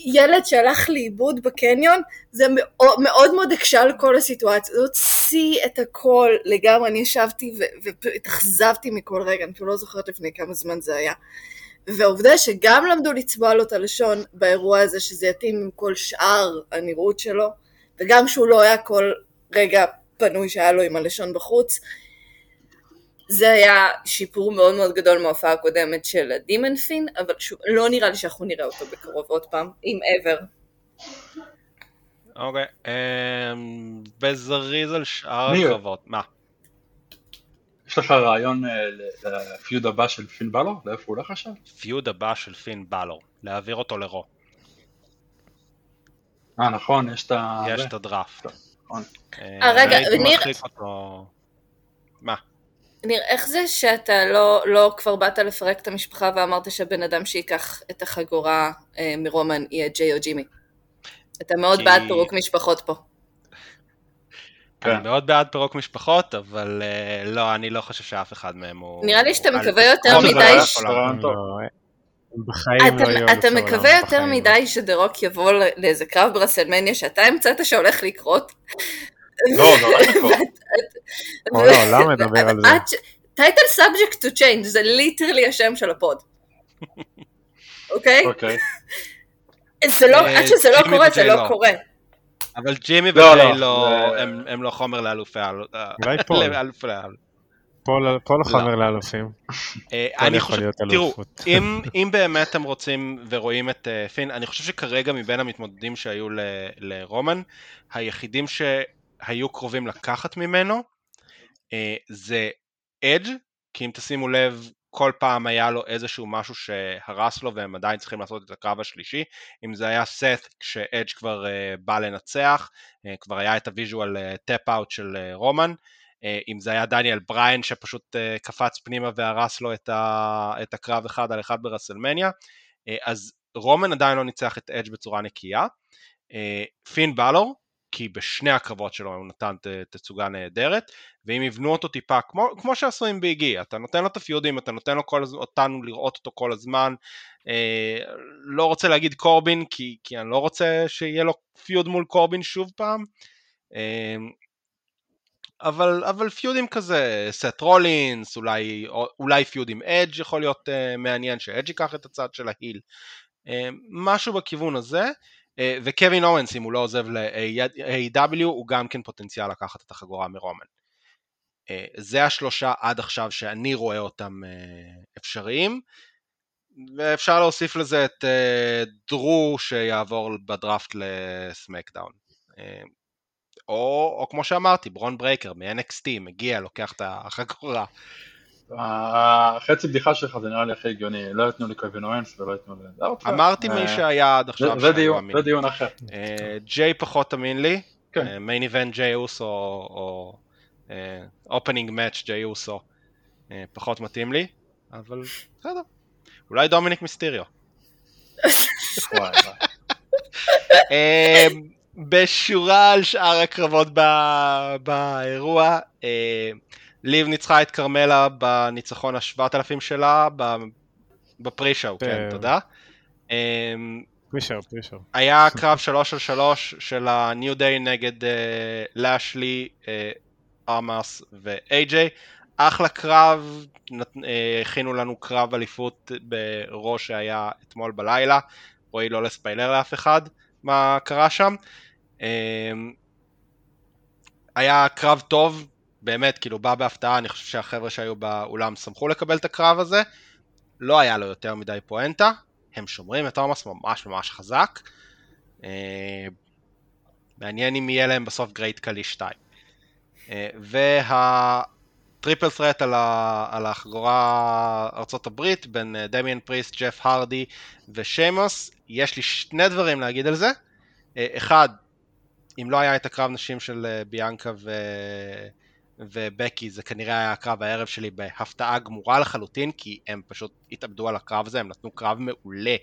ילד שהלך לאיבוד בקניון, זה מאוד מאוד, מאוד הקשה על כל הסיטואציה, זה הוציא את הכל לגמרי, אני ישבתי והתאכזבתי מכל רגע, אני אפילו לא זוכרת לפני כמה זמן זה היה. והעובדה שגם למדו לצבוע לו את הלשון באירוע הזה, שזה יתאים עם כל שאר הנראות שלו, וגם שהוא לא היה כל רגע פנוי שהיה לו עם הלשון בחוץ, זה היה שיפור מאוד מאוד גדול מההופעה הקודמת של הדימן פין, אבל שוב, לא נראה לי שאנחנו נראה אותו בקרוב עוד פעם, אם ever. אוקיי. אמ, בזריז על שאר. הקרבות. מה? יש לך רעיון אה, לפיוד הבא של פין בלור? לאיפה הוא הולך עכשיו? פיוד הבא של פין בלור. להעביר אותו לרו. אה נכון, יש את ה... יש. את הדראפט. נכון. אה, רגע, הייתי ניר-. מה? ניר, איך זה שאתה לא, לא כבר באת לפרק את המשפחה ואמרת שהבן אדם שייקח את החגורה אה, מרומן יהיה ג'יי או ג'ימי? אתה מאוד כי- בעד פירוק משפחות פה. כן. אני מאוד בעד פירוק משפחות, אבל אה, לא, אני לא חושב שאף אחד מהם הוא... נראה לי שאתה מקווה יותר מדי ש-. לא, לא יהיו אתה, אלופי מקווה יותר לא. מדי ש The Rock יבוא לאיזה קרב ב WrestleMania שאתה המצאת שהולך לקרות? לא, הולך לקרות. כל העולם מדבר על זה. title subject to change זה literally השם של ה pod. אוקיי? אוקיי. זה לא, אה, עד שזה לא קורה, זה לא לא. קורה. אבל ג'ימי לא, וג'יי לא, לא, זה- הם- הם לא חומר לאלופי העל. אולי פול. פול חומר לאלופים. אה, אני חושב, תראו. אם, אם באמת הם רוצים ורואים את אה, פין, אני חושב שכרגע מבין המתמודדים שהיו ל, לרומן, היחידים שהיו קרובים לקחת ממנו זה אדג', כי אם תשימו לב, כל פעם היה לו איזשהו משהו שהרס לו והם עדיין צריכים לעשות את הקרב השלישי, אם זה היה סת' כשאדג' כבר אה, בא לנצח, אה, כבר היה את ה visual tap out של אה, רומן, אה, אם זה היה דניאל בריין שפשוט אה, קפץ פנימה והרס לו את, ה, את הקרב אחד על אחד ב WrestleMania, אה, אז רומן עדיין לא ניצח את אדג' בצורה נקייה. אה, פין באלור, כי בשני הקרבות שלו הוא נתן תצוגה נהדרת, ואם יבנו אותו טיפה, כמו, כמו שעשו עם ביגי, אתה נותן לו את הפיודים, אתה נותן לו כל, אותנו לראות אותו כל הזמן, אה, לא רוצה להגיד קורבין, כי, כי אני לא רוצה שיהיה לו פיוד מול קורבין שוב פעם, אה, אבל, אבל פיודים כזה, סט רולינס, אולי, אולי פיוד עם אדג' יכול להיות uh, מעניין, שאדג' ייקח את הצד של ההיל, uh, משהו בכיוון הזה, uh, וקווין אורנס, אם הוא לא עוזב ל-AW, הוא גם כן פוטנציאל לקחת את החגורה מרומן. Uh, זה השלושה עד עכשיו שאני רואה אותם אה, אפשריים, ואפשר להוסיף לזה את דרו שיעבור ב draft ל SmackDown. או, או כמו שאמרתי, ברון ברייקר מ-NXT מגיע, לוקח את החגורה. החצי בדיחה שלך זה נראה לי הכי הגיוני, לא יתנו לי קווין אוונס ולא יתנו לי... אמרתי אה, מי שהיה עד עכשיו זה- דיון- אמינים. זה דיון אחר. אה, ג'יי פחות אמין לי, כן. main event ג'יי אוסו או opening match ג'יי אוסו אה, פחות מתאים לי, אבל בסדר, אולי דומיניק מיסטיריו. אה, בשורה על שאר הקרבות באירוע, אה, ליב ניצחה את כרמלה בניצחון ה-7000 שלה ב- ב pre-show, כן, ב- תודה. אה, פרישר, פרישר. היה קרב 3 על 3 של ה-New Day נגד אה, לאשלי, אה, ארמאס ו-AJ. אחלה קרב, אה, הכינו לנו קרב אליפות בראש שהיה אתמול בלילה. רועי לא לספיילר לאף אחד מה קרה שם. אה, היה קרב טוב, באמת, כאילו בא בהפתעה, אני חושב שהחבר'ה שהיו באולם שמחו לקבל את הקרב הזה. לא היה לו יותר מדי פואנטה, הם שומרים את אומוס ממש ממש חזק. אה, מעניין אם יהיה להם בסוף Great Khali 2. וה triple threat על, החגורה ארצות הברית בין דמיאן פריסט, ג'ף הרדי ושיימוס, יש לי שני דברים להגיד על זה. אה, אחד, אם לא היה את הקרב נשים של אה, ביאנקה ו... ובקי זה כנראה היה הקרב הערב שלי בהפתעה גמורה לחלוטין כי הם פשוט התאבדו על הקרב הזה, הם נתנו קרב מעולה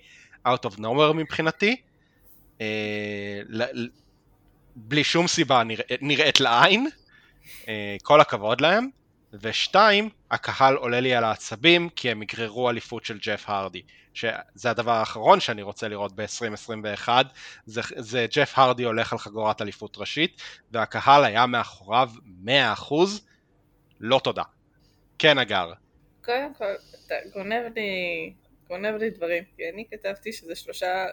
out of nowhere מבחינתי. אה, בלי שום סיבה נרא- נראית לעין, אה, כל הכבוד להם ושתיים, הקהל עולה לי על העצבים כי הם יגררו אליפות של ג'ף הרדי שזה הדבר האחרון שאני רוצה לראות ב-2021 זה, זה ג'ף הרדי הולך על חגורת אליפות ראשית והקהל היה מאחוריו 100% לא תודה. כן אגר. קודם כל, אתה גונב לי, גונב לי דברים, כי אני כתבתי שזה שלושה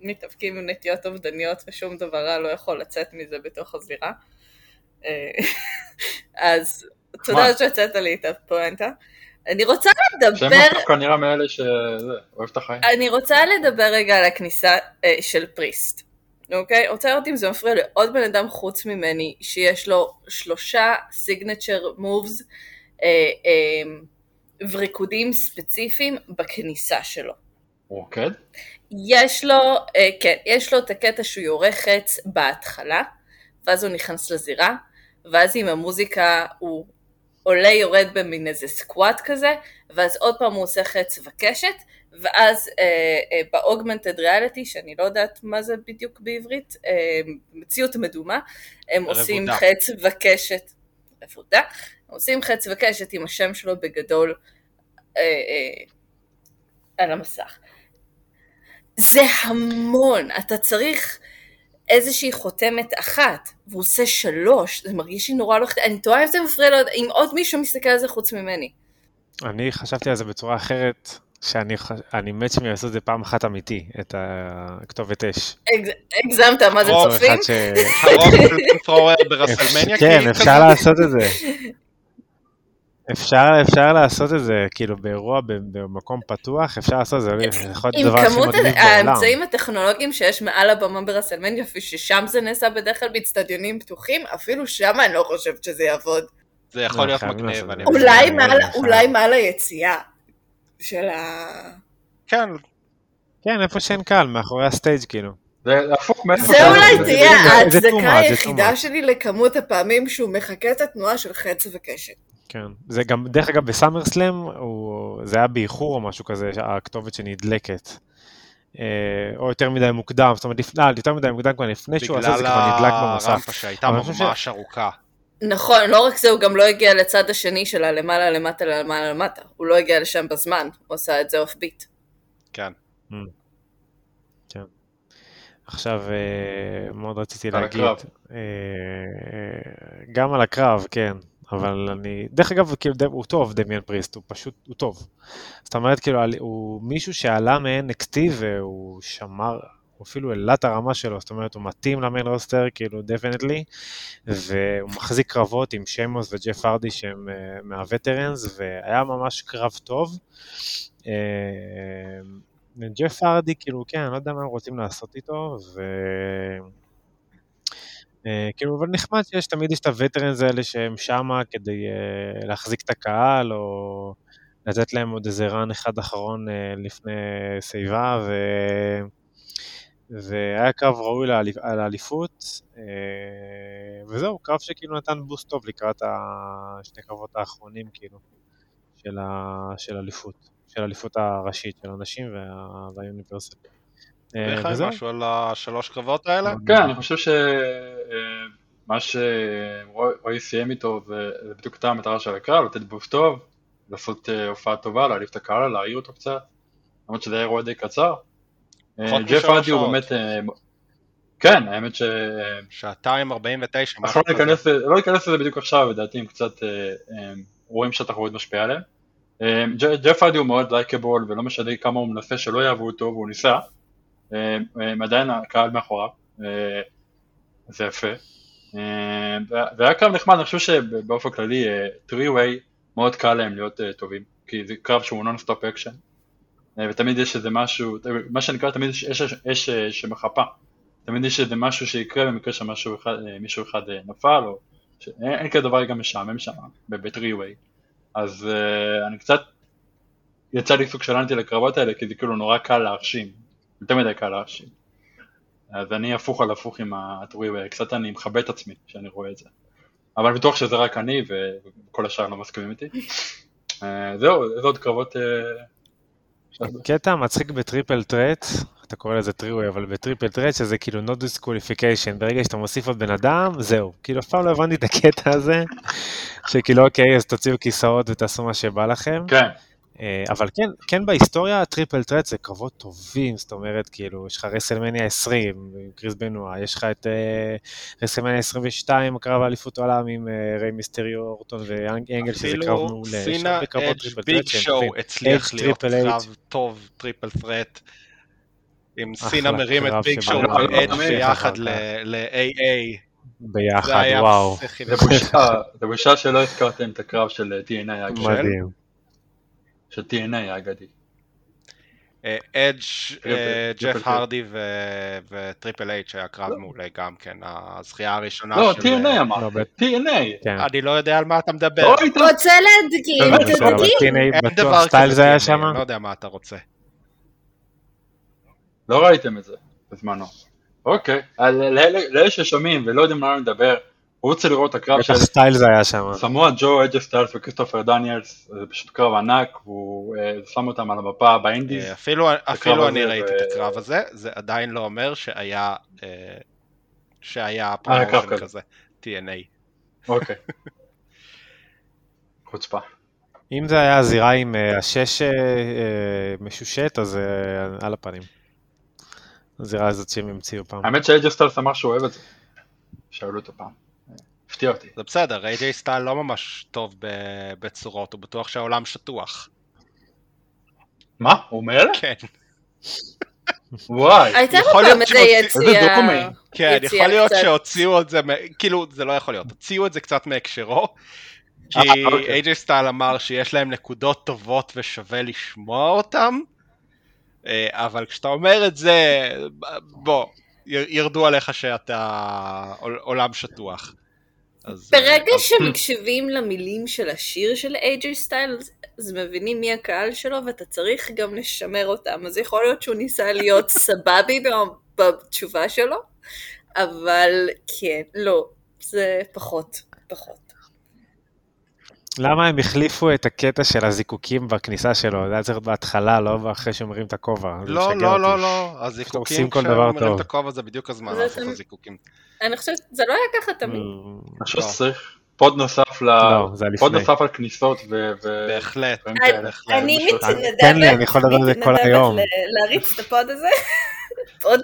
מתאבקים עם נטיות אובדניות ושום דבר רע לא יכול לצאת מזה בתוך הזירה. אה, אז תודה שהצאת לי את הפואנטה. אני רוצה לדבר, דווקא נראה מאלה שזה, אוהב את החיים. אני רוצה לדבר רגע על הכניסה אה, של פריסט. אוקיי? רוצה לראות אם זה מפריע לעוד בן אדם חוץ ממני שיש לו שלושה סיגנצ'ר מובס וריקודים ספציפיים בכניסה שלו. רוקד? יש לו, אה, כן, יש לו את הקטע שהוא יורה חץ בהתחלה, ואז הוא נכנס לזירה, ואז עם המוזיקה הוא עולה יורד במין איזה סקוואט כזה, ואז עוד פעם הוא עושה חץ וקשת, ואז אה, אה, באוגמנטד ריאליטי, שאני לא יודעת מה זה בדיוק בעברית, אה, מציאות מדומה, הם רבודה. עושים חץ וקשת, רבודה, הם עושים חץ וקשת עם השם שלו בגדול אה, אה, על המסך. זה המון, אתה צריך איזושהי חותמת אחת, והוא עושה שלוש, זה מרגיש לי נורא לא... אני תוהה אם זה מפריע לו, אם עוד מישהו מסתכל על זה חוץ ממני. אני חשבתי על זה בצורה אחרת, שאני מת שהם יעשו את זה פעם אחת אמיתי, את הכתובת אש. הגז- הגזמת, מה זה צופים? הרוב של פליימפרוור ברסלמניה כן, אפשר לעשות את זה. אפשר, אפשר לעשות את זה, כאילו באירוע במקום פתוח, אפשר לעשות את זה, זה יכול להיות עם הדבר הכי כמות מגניב בעולם. האמצעים הטכנולוגיים שיש מעל הבמה ברסלמניה, ששם זה נעשה בדרך כלל באצטדיונים פתוחים, אפילו שם אני לא חושבת שזה יעבוד. זה יכול לא, להיות מגניב. אולי מעל- חייב. אולי מעל היציאה של ה... כן, כן, איפה שאין קהל, מאחורי הסטייג' כאילו. זה הפוך מאיפה זה אולי תהיה ההצדקה היחידה. שלי לכמות הפעמים שהוא מחקה את התנועה של חץ וקשת. כן. זה גם, דרך אגב, בסאמר סלאם, זה היה באיחור או משהו כזה, הכתובת שנדלקת. אה, או יותר מדי מוקדם, זאת אומרת, לפני, אה, יותר מדי מוקדם כבר לפני שהוא עשה, זה בגלל כבר נדלק במסך. הרמפה שהייתה ממש ארוכה. נכון, לא רק זה, הוא גם לא הגיע לצד השני של הלמעלה למטה למעלה למטה. הוא לא הגיע לשם בזמן, הוא עשה את זה אוף ביט. כן. כן. עכשיו, אה, מאוד רציתי להגיד, הקרב. גם על הקרב, כן, אבל אני, דרך אגב, כאילו, הוא טוב, דמיאן פריסט, הוא פשוט, הוא טוב. זאת אומרת, כאילו, הוא מישהו שעלה מ-NXT והוא שמר, הוא אפילו העלה את הרמה שלו, זאת אומרת, הוא מתאים ל main roster, כאילו, definitely, והוא מחזיק קרבות עם שיימוס וג'ף הרדי שהם אה, מה veterans, והיה ממש קרב טוב. אה, ג'ף הרדי, כאילו, כן, אני לא יודע מה הם רוצים לעשות איתו, ו... אה, כאילו, אבל נחמד שיש, תמיד יש את ה veterans האלה שהם שמה כדי אה, להחזיק את הקהל, או לתת להם עוד איזה run אחד אחרון אה, לפני שיבה, ו... והיה קרב ראוי על האליפות, וזהו, קרב שכאילו נתן בוסט טוב לקראת השני קרבות האחרונים, כאילו, של, ה... של אליפות, של של האליפות הראשית של הנשים וה- אה, וזהו. משהו על השלוש קרבות האלה? כן, אני חושב שמה שרועי סיים איתו זה בדיוק הייתה המטרה של הקרב, לתת בוסט טוב, לעשות אה, הופעה טובה, להעליב את הקהל, להעיר אותו קצת, למרות שזה היה אירוע די קצר. אה, ג'ף ארדי הוא. באמת, אה, כן, האמת ש... שעתיים 49, אנחנו משהו לא כזה. ניכנס, לא ניכנס לזה בדיוק עכשיו, לדעתי הם קצת אה, אה, רואים שהתחרות משפיעה עליהם. אה, ג'ף ארדי הוא מאוד לייקבול ולא משנה כמה הוא מנסה שלא יאהבו אותו והוא ניסה. אה, אה, עדיין הקהל מאחוריו, אה, זה יפה. וה- והיה קרב נחמד, אני חושב שבאופן כללי three-way מאוד קל להם להיות טובים, כי זה קרב שהוא nonstop action. ותמיד יש איזה משהו, מה שנקרא תמיד יש אש שמחפה. תמיד יש איזה משהו שיקרה במקרה שמישהו אחד, אחד נפל, או ש... אין, אין כזה דבר גם משעמם שם, ב three-way. אז אני קצת, יצא לי סוג של אנטי לקרבות האלה, כי זה כאילו נורא קל להרשים, יותר מדי קל להרשים. אז אני הפוך על הפוך עם ה three-way, קצת אני מכבה את עצמי כשאני רואה את זה. אבל בטוח שזה רק אני, וכל השאר לא מסכימים איתי. Uh, זהו, איזה עוד קרבות... Uh, קטע מצחיק ב triple threat, אתה קורא לזה three-way, אבל ב triple threat שזה כאילו no disqualification, ברגע שאתה מוסיף עוד בן אדם, זהו. כאילו אף פעם לא הבנתי את הקטע הזה, שכאילו אוקיי, אז תוציאו כיסאות ותעשו מה שבא לכם. כן, אה, אבל כן, כן בהיסטוריה triple threat זה קרבות טובים, זאת אומרת, כאילו, יש לך WrestleMania 20 עם כריס בנואה, יש לך את אה, רסלמניה 22, הקרב האליפות העולם עם אה, ריי מיסטריו, אורטון ואנגל, שזה קרב אפילו מעולה. סינה קרבות אדג' טריפל ביג טרט שואו. הצליח להיות. קרב טוב, טריפל פרט. אם סינה מרים את ביג שואו. ואדג' ביחד ל-AA. ביחד, וואו, זה בושה, שלא הזכרתם את הקרב של האגדי. מדהים. של TNA האגדי. אה, אדג', אה, ג'ף. הרדי ו- וטריפל אייץ' היה קרב מעולה גם כן, הזכייה הראשונה לא, של... TNA לא, אמרתי, בט- TNA. אני לא יודע על מה אתה מדבר. לא? רוצה להדגים, תדגים. TNA אין דבר כזה היה TNA, שם? אני לא יודע מה אתה רוצה. לא ראיתם את זה בזמנו. אוקיי, לאלה לאלה ששומעים ולא יודעים על מה אני מדבר, הוא רוצה לראות את הקרב של בטח סטיילס היה שם. סמואל ג'ו, אג'ה סטיילס וכריסטופר דניאלס, זה פשוט קרב ענק, והוא אה, שם אותם על המפה באינדיז. אה, אפילו אפילו אני ראיתי ו- את הקרב הזה, זה עדיין לא אומר שהיה אה, שהיה קרב promotion כזה. כזה, TNA. אוקיי. חוצפה. אם זה היה זירה עם אה, השש אה, אה, משושט, אז אה, על הפנים. הזירה הזאת שהם המציאו פעם. האמת ש AJ סטיילס אמר שהוא אוהב את זה. שאלו אותו פעם. הפתיע אותי. זה בסדר, AJ סטיילס לא ממש טוב ב- בצורות, הוא בטוח שהעולם שטוח. מה? הוא אומר? כן, וואי. הייתה יכול לו פעם להיות איזה שהוציא- איזה יציאה... דוקומי. כן, יכול להיות. שהוציאו את זה, כאילו, זה לא יכול להיות, הוציאו את זה קצת מהקשרו, כי אה, אוקיי. AJ סטייל אמר שיש להם נקודות טובות ושווה לשמוע אותם, אה, אבל כשאתה אומר את זה, בוא, ירדו עליך שאתה עול- עולם שטוח. אז, אה, ברגע אז- שמקשיבים למילים של השיר של AJ סטיילס, אז מבינים מי הקהל שלו ואתה צריך גם לשמר אותם. אז יכול להיות שהוא ניסה להיות סבבי בתשובה שלו, אבל כן, לא, זה פחות, פחות. למה הם החליפו את הקטע של הזיקוקים בכניסה שלו? זה היה צריך להיות בהתחלה, לא אחרי שאומרים את הכובע. לא, לא. לא, לא, הזיקוקים, כל דבר כשהם מרים טוב. את הכובע זה בדיוק הזמן זה להפוך תמיד- לזיקוקים. אני חושבת, זה לא היה ככה תמיד. אני חושב לא. שצריך פוד נוסף ל... לא, זה היה פוד לפני. נוסף על כניסות ו... ו- בהחלט. אני מתנדבת, תן לי, אני יכול לדבר על זה כל היום. להריץ את הפוד הזה. פוד.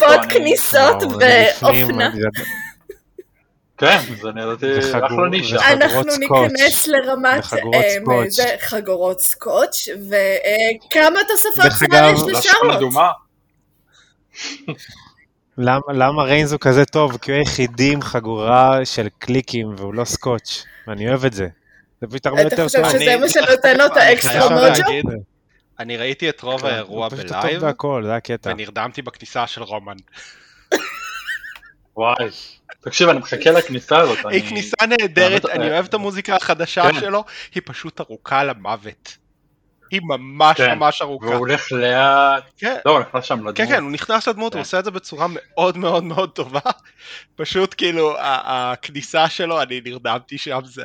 פוד כניסות ואופנה. כן, זה נראיתי וחגור- אחלה נישה. אנחנו. ניכנס לרמת וחגורות אה, סקוץ'. חגורות וכמה תוספות דרך שיער אגב, יש לשרלוט. למה- למה ריינז הוא כזה טוב? כי הוא היחידי עם חגורה של קליקים והוא לא סקוץ', ואני אוהב את זה. זה פשוט הרבה אתה יותר חושב טוב. שזה אני- מה שנותן לו את ה extra mojo? אני ראיתי את רוב כן, האירוע בלייב. ונרדמתי בכניסה של רומן. וואי. תקשיב, אני מחכה לכניסה הזאת. היא כניסה נהדרת, אני אה, אוהב את המוזיקה החדשה כן. שלו, היא פשוט ארוכה למוות. היא ממש כן. ממש ארוכה. והוא הולך לאט, כן, לא, הוא נכנס שם לדמות. כן, כן, הוא נכנס לדמות, הוא כן. עושה את זה בצורה מאוד מאוד מאוד טובה. פשוט כאילו, הכניסה שלו, אני נרדמתי שם, זה...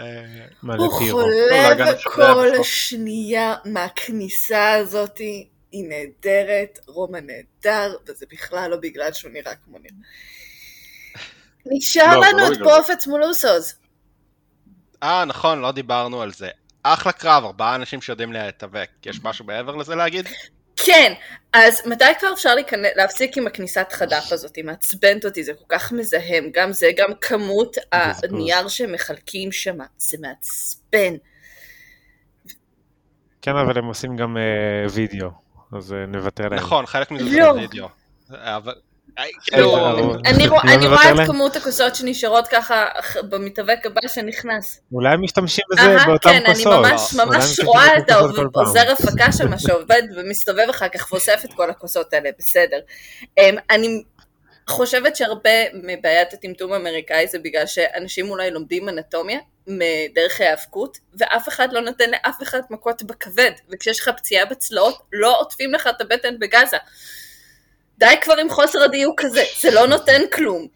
הוא. לא, חולה בכל בסוף. שנייה מהכניסה הזאתי, היא נהדרת, רומא נהדר, וזה בכלל לא בגלל שהוא נראה כמו נראה. נשאר לא, זה לנו לא את בגלל פרופטס מול אוסוס. אה, נכון, לא דיברנו על זה. אחלה קרב, ארבעה אנשים שיודעים להתאבק. יש משהו מעבר לזה להגיד? כן, אז מתי כבר אפשר להיכנס, להפסיק עם הכניסת חדף הזאת, היא מעצבנת אותי, זה כל כך מזהם, גם זה, גם כמות. הנייר שהם מחלקים שם, זה מעצבן. כן, אבל הם עושים גם אה, וידאו, אז אה, נוותר להם. נכון, חלק מזה זה לא. אה, כאילו, אני לא אני רואה את? כמות הכוסות שנשארות ככה במתאבק הבא שנכנס. אולי הם משתמשים בזה אהה, באותם כן, אני כוסות. ממש הם ממש משתמשים רואה באותן את. העוזר הפקה שם שעובד ומסתובב אחר כך ואוסף את כל הכוסות האלה, בסדר. אמ, אני חושבת שהרבה מבעיית הטמטום האמריקאי זה בגלל שאנשים אולי לומדים אנטומיה מדרך ההיאבקות, ואף אחד לא נותן לאף אחד מכות בכבד, וכשיש לך פציעה בצלעות, לא עוטפים לך את הבטן בגזה. די כבר עם חוסר הדיוק הזה, זה לא נותן כלום.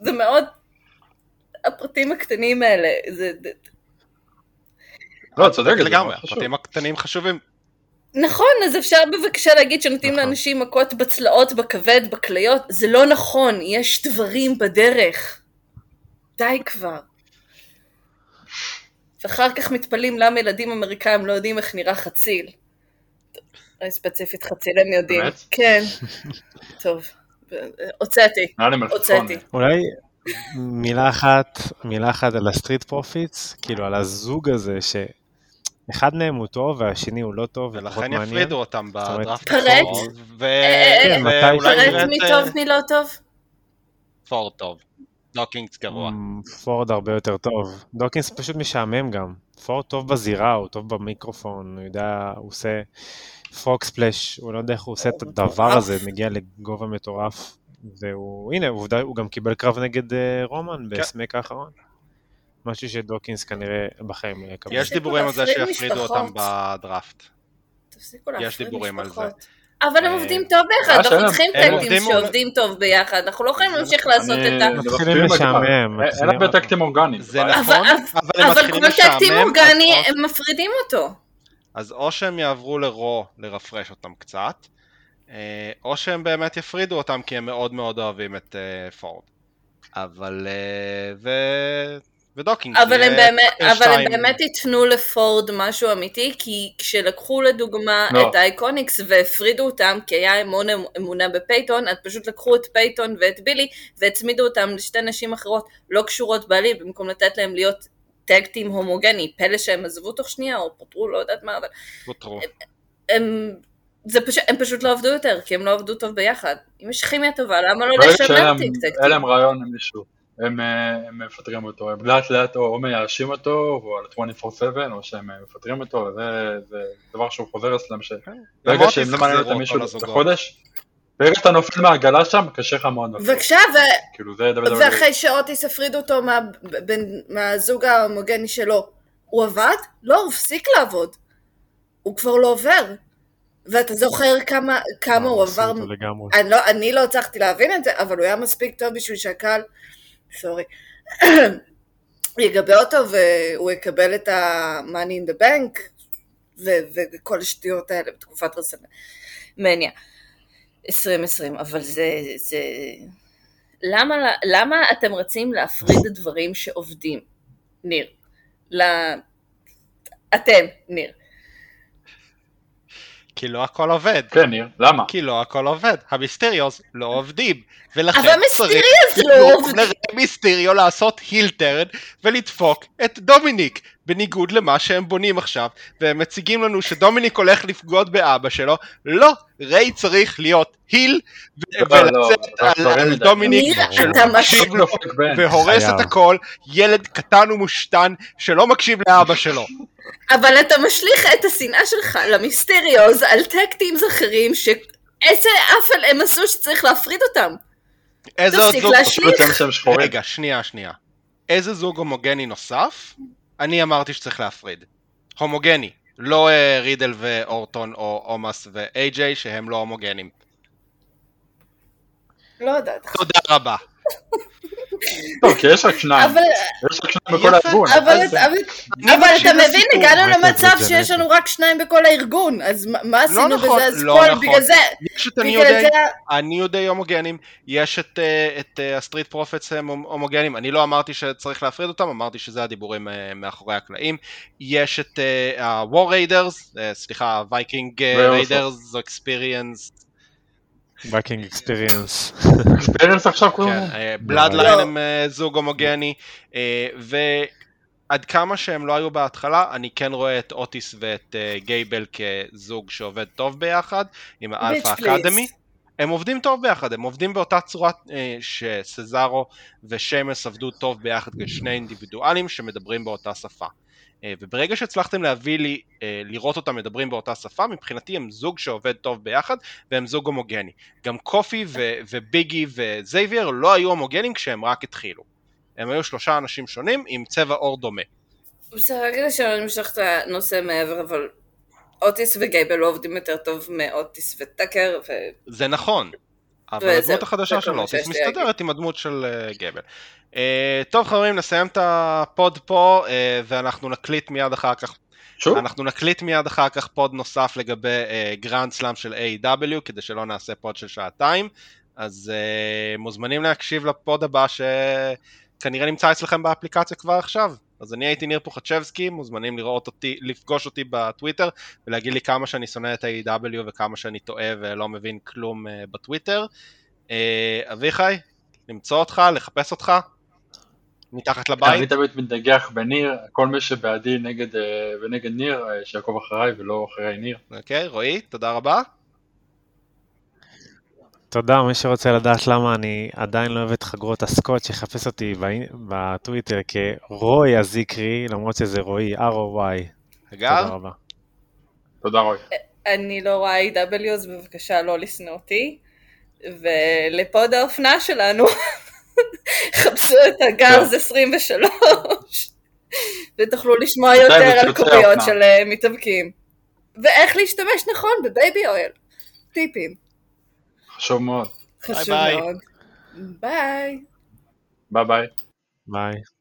זה מאוד... הפרטים הקטנים האלה, זה... לא, צודק, לגמרי. הפרטים הקטנים חשובים. נכון, אז אפשר בבקשה להגיד שנותנים נכון. לאנשים מכות בצלעות, בכבד, בכליות, זה לא נכון, יש דברים בדרך. די כבר. ואחר כך מתפלאים למה ילדים אמריקאים לא יודעים איך נראה חציל. ספציפית חציל הם יודעים. באמת? כן. טוב, הוצאתי. הוצאתי. אולי מילה אחת, מילה אחת על הסטריט פרופיטס, כאילו על הזוג הזה שאחד מהם הוא טוב והשני הוא לא טוב ופחות ולכן מעניין. יפרידו אותם בדראפט פרט? אה, כן, ואולי פרט מי את טוב מי לא טוב? פורד טוב. דוקינגס גרוע. אמ, פורד הרבה יותר טוב. דוקינס פשוט משעמם גם. פורד טוב בזירה, הוא טוב במיקרופון, הוא יודע, הוא עושה פרוק ספלאש, הוא לא יודע איך הוא עושה את הדבר. הזה, מגיע לגובה מטורף. והוא, הנה, עובדה, הוא גם קיבל קרב נגד אה, רומן כן. בסמק האחרון. משהו שדוקינס כנראה בחיים לא יקבל. יש דיבורים על זה שיפרידו. אותם בדראפט. תפסיקו להפריד דיבורים על משפחות. אבל הם אה, עובדים טוב ביחד, אה, אנחנו שלהם. צריכים טקטים שעובדים טוב ביחד, אנחנו לא יכולים להמשיך לעשות את ה... זה מתחילים לשעמם. אין הרבה טקטים אורגניים. זה אבל- נכון, אבל- אבל הם אבל מתחילים כל טקטים לשעמם, אורגני, הם מפרידים אותו. אז או שהם יעברו ל Raw לרפרש אותם קצת, אה, או שהם באמת יפרידו אותם כי הם מאוד מאוד אוהבים את אה, פורד. אבל... אה, ו... ודוקינס. אבל הם באמת, אבל הם. באמת ייתנו לפורד משהו אמיתי, כי כשלקחו לדוגמה לא. את ה IIconics והפרידו אותם, כי היה המון אמונה בפייטון, אז פשוט לקחו את פייטון ואת בילי והצמידו אותם לשתי נשים אחרות לא קשורות בעליל, במקום לתת להם להיות טקטים הומוגני, פלא שהם עזבו תוך שנייה או פוטרו, לא יודעת מה, אבל פוטרו. הם, זה פשוט, הם פשוט לא עבדו יותר, כי הם לא עבדו טוב ביחד. אם יש כימיה טובה, למה לא לשמר להם- טיקטקטים? אין להם רעיון עם מישהו, הם אה, הם מפטרים אותו, הם לאט לאט או או מייאשים אותו, או על 24/7, או שהם אה, מפטרים אותו, זה זה דבר שהוא חוזר אצלם, שברגע למרות שהם לא מעניין יחזירו אותם מישהו. לחודש, ברגע שאתה נופל מהעגלה שם, קשה לך מאוד. נופל. בבקשה, ו- כאילו זה דבר ואחרי שאוטיס הפריד אותו מה, בין, מהזוג ההומוגני שלו, הוא עבד? לא, הוא הפסיק לעבוד. הוא כבר לא עובד. ואתה זוכר כמה, כמה הוא הרסו עבר... אני לא, אני לא הצלחתי להבין את זה, אבל הוא היה מספיק טוב בשביל שהקהל, sorry, יגבה אותו והוא יקבל את ה-money in the bank ו- וכל השטויות האלה בתקופת WrestleMania 2020, אבל זה, זה... למה, למה אתם רצים להפריד דברים שעובדים? ניר. ל... אתם, ניר. כי לא הכל עובד. כן, ניר, למה? כי לא הכל עובד. המיסטריוס לא עובדים. ולכן אבל מיסטריוס צריך לא. למיסטריו לעשות הילטרן ולדפוק את דומיניק. בניגוד למה שהם בונים עכשיו. והם מציגים לנו שדומיניק הולך לפגוד באבא שלו. לא, ריי צריך להיות היל לא, לא, ולצאת על- מדי. דומיניק שלא מקשיב לו. והורס. את הכל. ילד קטן ומושתן שלא מקשיב לאבא שלו. אבל אתה משליך את השנאה שלך למיסטריוז על טקטים אחרים שאיזה אפל הם עשו שצריך להפריד אותם. איזה עוד זוג להשליך. רגע, שנייה, שנייה. איזה זוג הומוגני נוסף? אני אמרתי שצריך להפריד. הומוגני. לא אה, רידל ואורטון או עומאס ואיי-ג'יי שהם לא הומוגנים. לא יודעת. תודה רבה. טוב, כי יש רק שניים. אבל יש רק שניים בכל. הארגון. אבל אז- אבל- אני אבל אתה מבין. הגענו למצב שיש. לנו רק שניים בכל הארגון, אז מה- מה עשינו נכון, בזה? אז לא כל, נכון. בגלל זה, יש את הניו דיי הומוגנים, יש את, אה, את אה, ה Street Profits הם הומוגנים, אני לא אמרתי שצריך להפריד אותם, אמרתי שזה הדיבורים אה, מאחורי הקלעים. יש את ה-War Raiders, אה, סליחה, Viking. Raiders, Experience, Viking Experience. Experience עכשיו קוראים לזה? Bloodline לא. הם אה, זוג הומוגני, אה, ועד כמה שהם לא היו בהתחלה, אני כן רואה את אוטיס ואת אה, גייבל כזוג שעובד טוב ביחד, עם ה Alpha please. Academy. הם עובדים טוב ביחד, הם עובדים באותה צורה שסזארו ושמס עבדו טוב ביחד כשני אינדיבידואלים שמדברים באותה שפה. אה, וברגע שהצלחתם להביא לי, אה, לראות אותם מדברים באותה שפה, מבחינתי הם זוג שעובד טוב ביחד והם זוג הומוגני. גם קופי ו- וביגי וזייבייר לא היו הומוגנים כשהם רק התחילו. הם היו שלושה אנשים שונים עם צבע עור דומה. בסדר, כדי שלא נמשוך את הנושא מעבר, אבל אוטיס וגייבל לא עובדים יותר טוב מאוטיס וטאקר, ו... זה נכון, אבל הדמות החדשה של לי מסתדרת עם הדמות של אה, גבל. אה, טוב חברים, נסיים את ה pod פה, אה, ואנחנו נקליט מיד אחר כך שוב? אנחנו נקליט מיד אחר כך pod נוסף לגבי גרנד סלאם של AEW כדי שלא נעשה pod של שעתיים, אז אה, מוזמנים להקשיב ל pod הבא שכנראה נמצא אצלכם באפליקציה כבר עכשיו. אז אני הייתי ניר פוחצ'בסקי, מוזמנים לראות אותי, לפגוש אותי בטוויטר ולהגיד לי כמה שאני שונא את ה-AW וכמה שאני טועה ולא מבין כלום uh, בטוויטר. Uh, אביחי, למצוא אותך, לחפש אותך, מתחת אני לבית. תמיד מתנגח בניר, כל מי שבעדי נגד, אה, ונגד ניר, אה, שיעקוב אחריי ולא אחרי ניר. אוקיי, רועי, תודה רבה. תודה, מי שרוצה לדעת למה אני עדיין לא אוהב את חגורות הסקוט, שיחפש אותי בטוויטר כרוי הזיקרי, למרות שזה רועי, R-O-Y. הגר? תודה רבה. תודה רוי. אני לא רואה A.W. אז בבקשה לא לשנוא אותי. ולפוד האופנה שלנו, חפשו את הגרז 23, ותוכלו לשמוע יותר על האופנה? של אה, מתאבקים. ואיך להשתמש נכון בבייבי אוהל. טיפים. חשוב מאוד. חשוב ביי. מאוד. ביי. ביי ביי. ביי.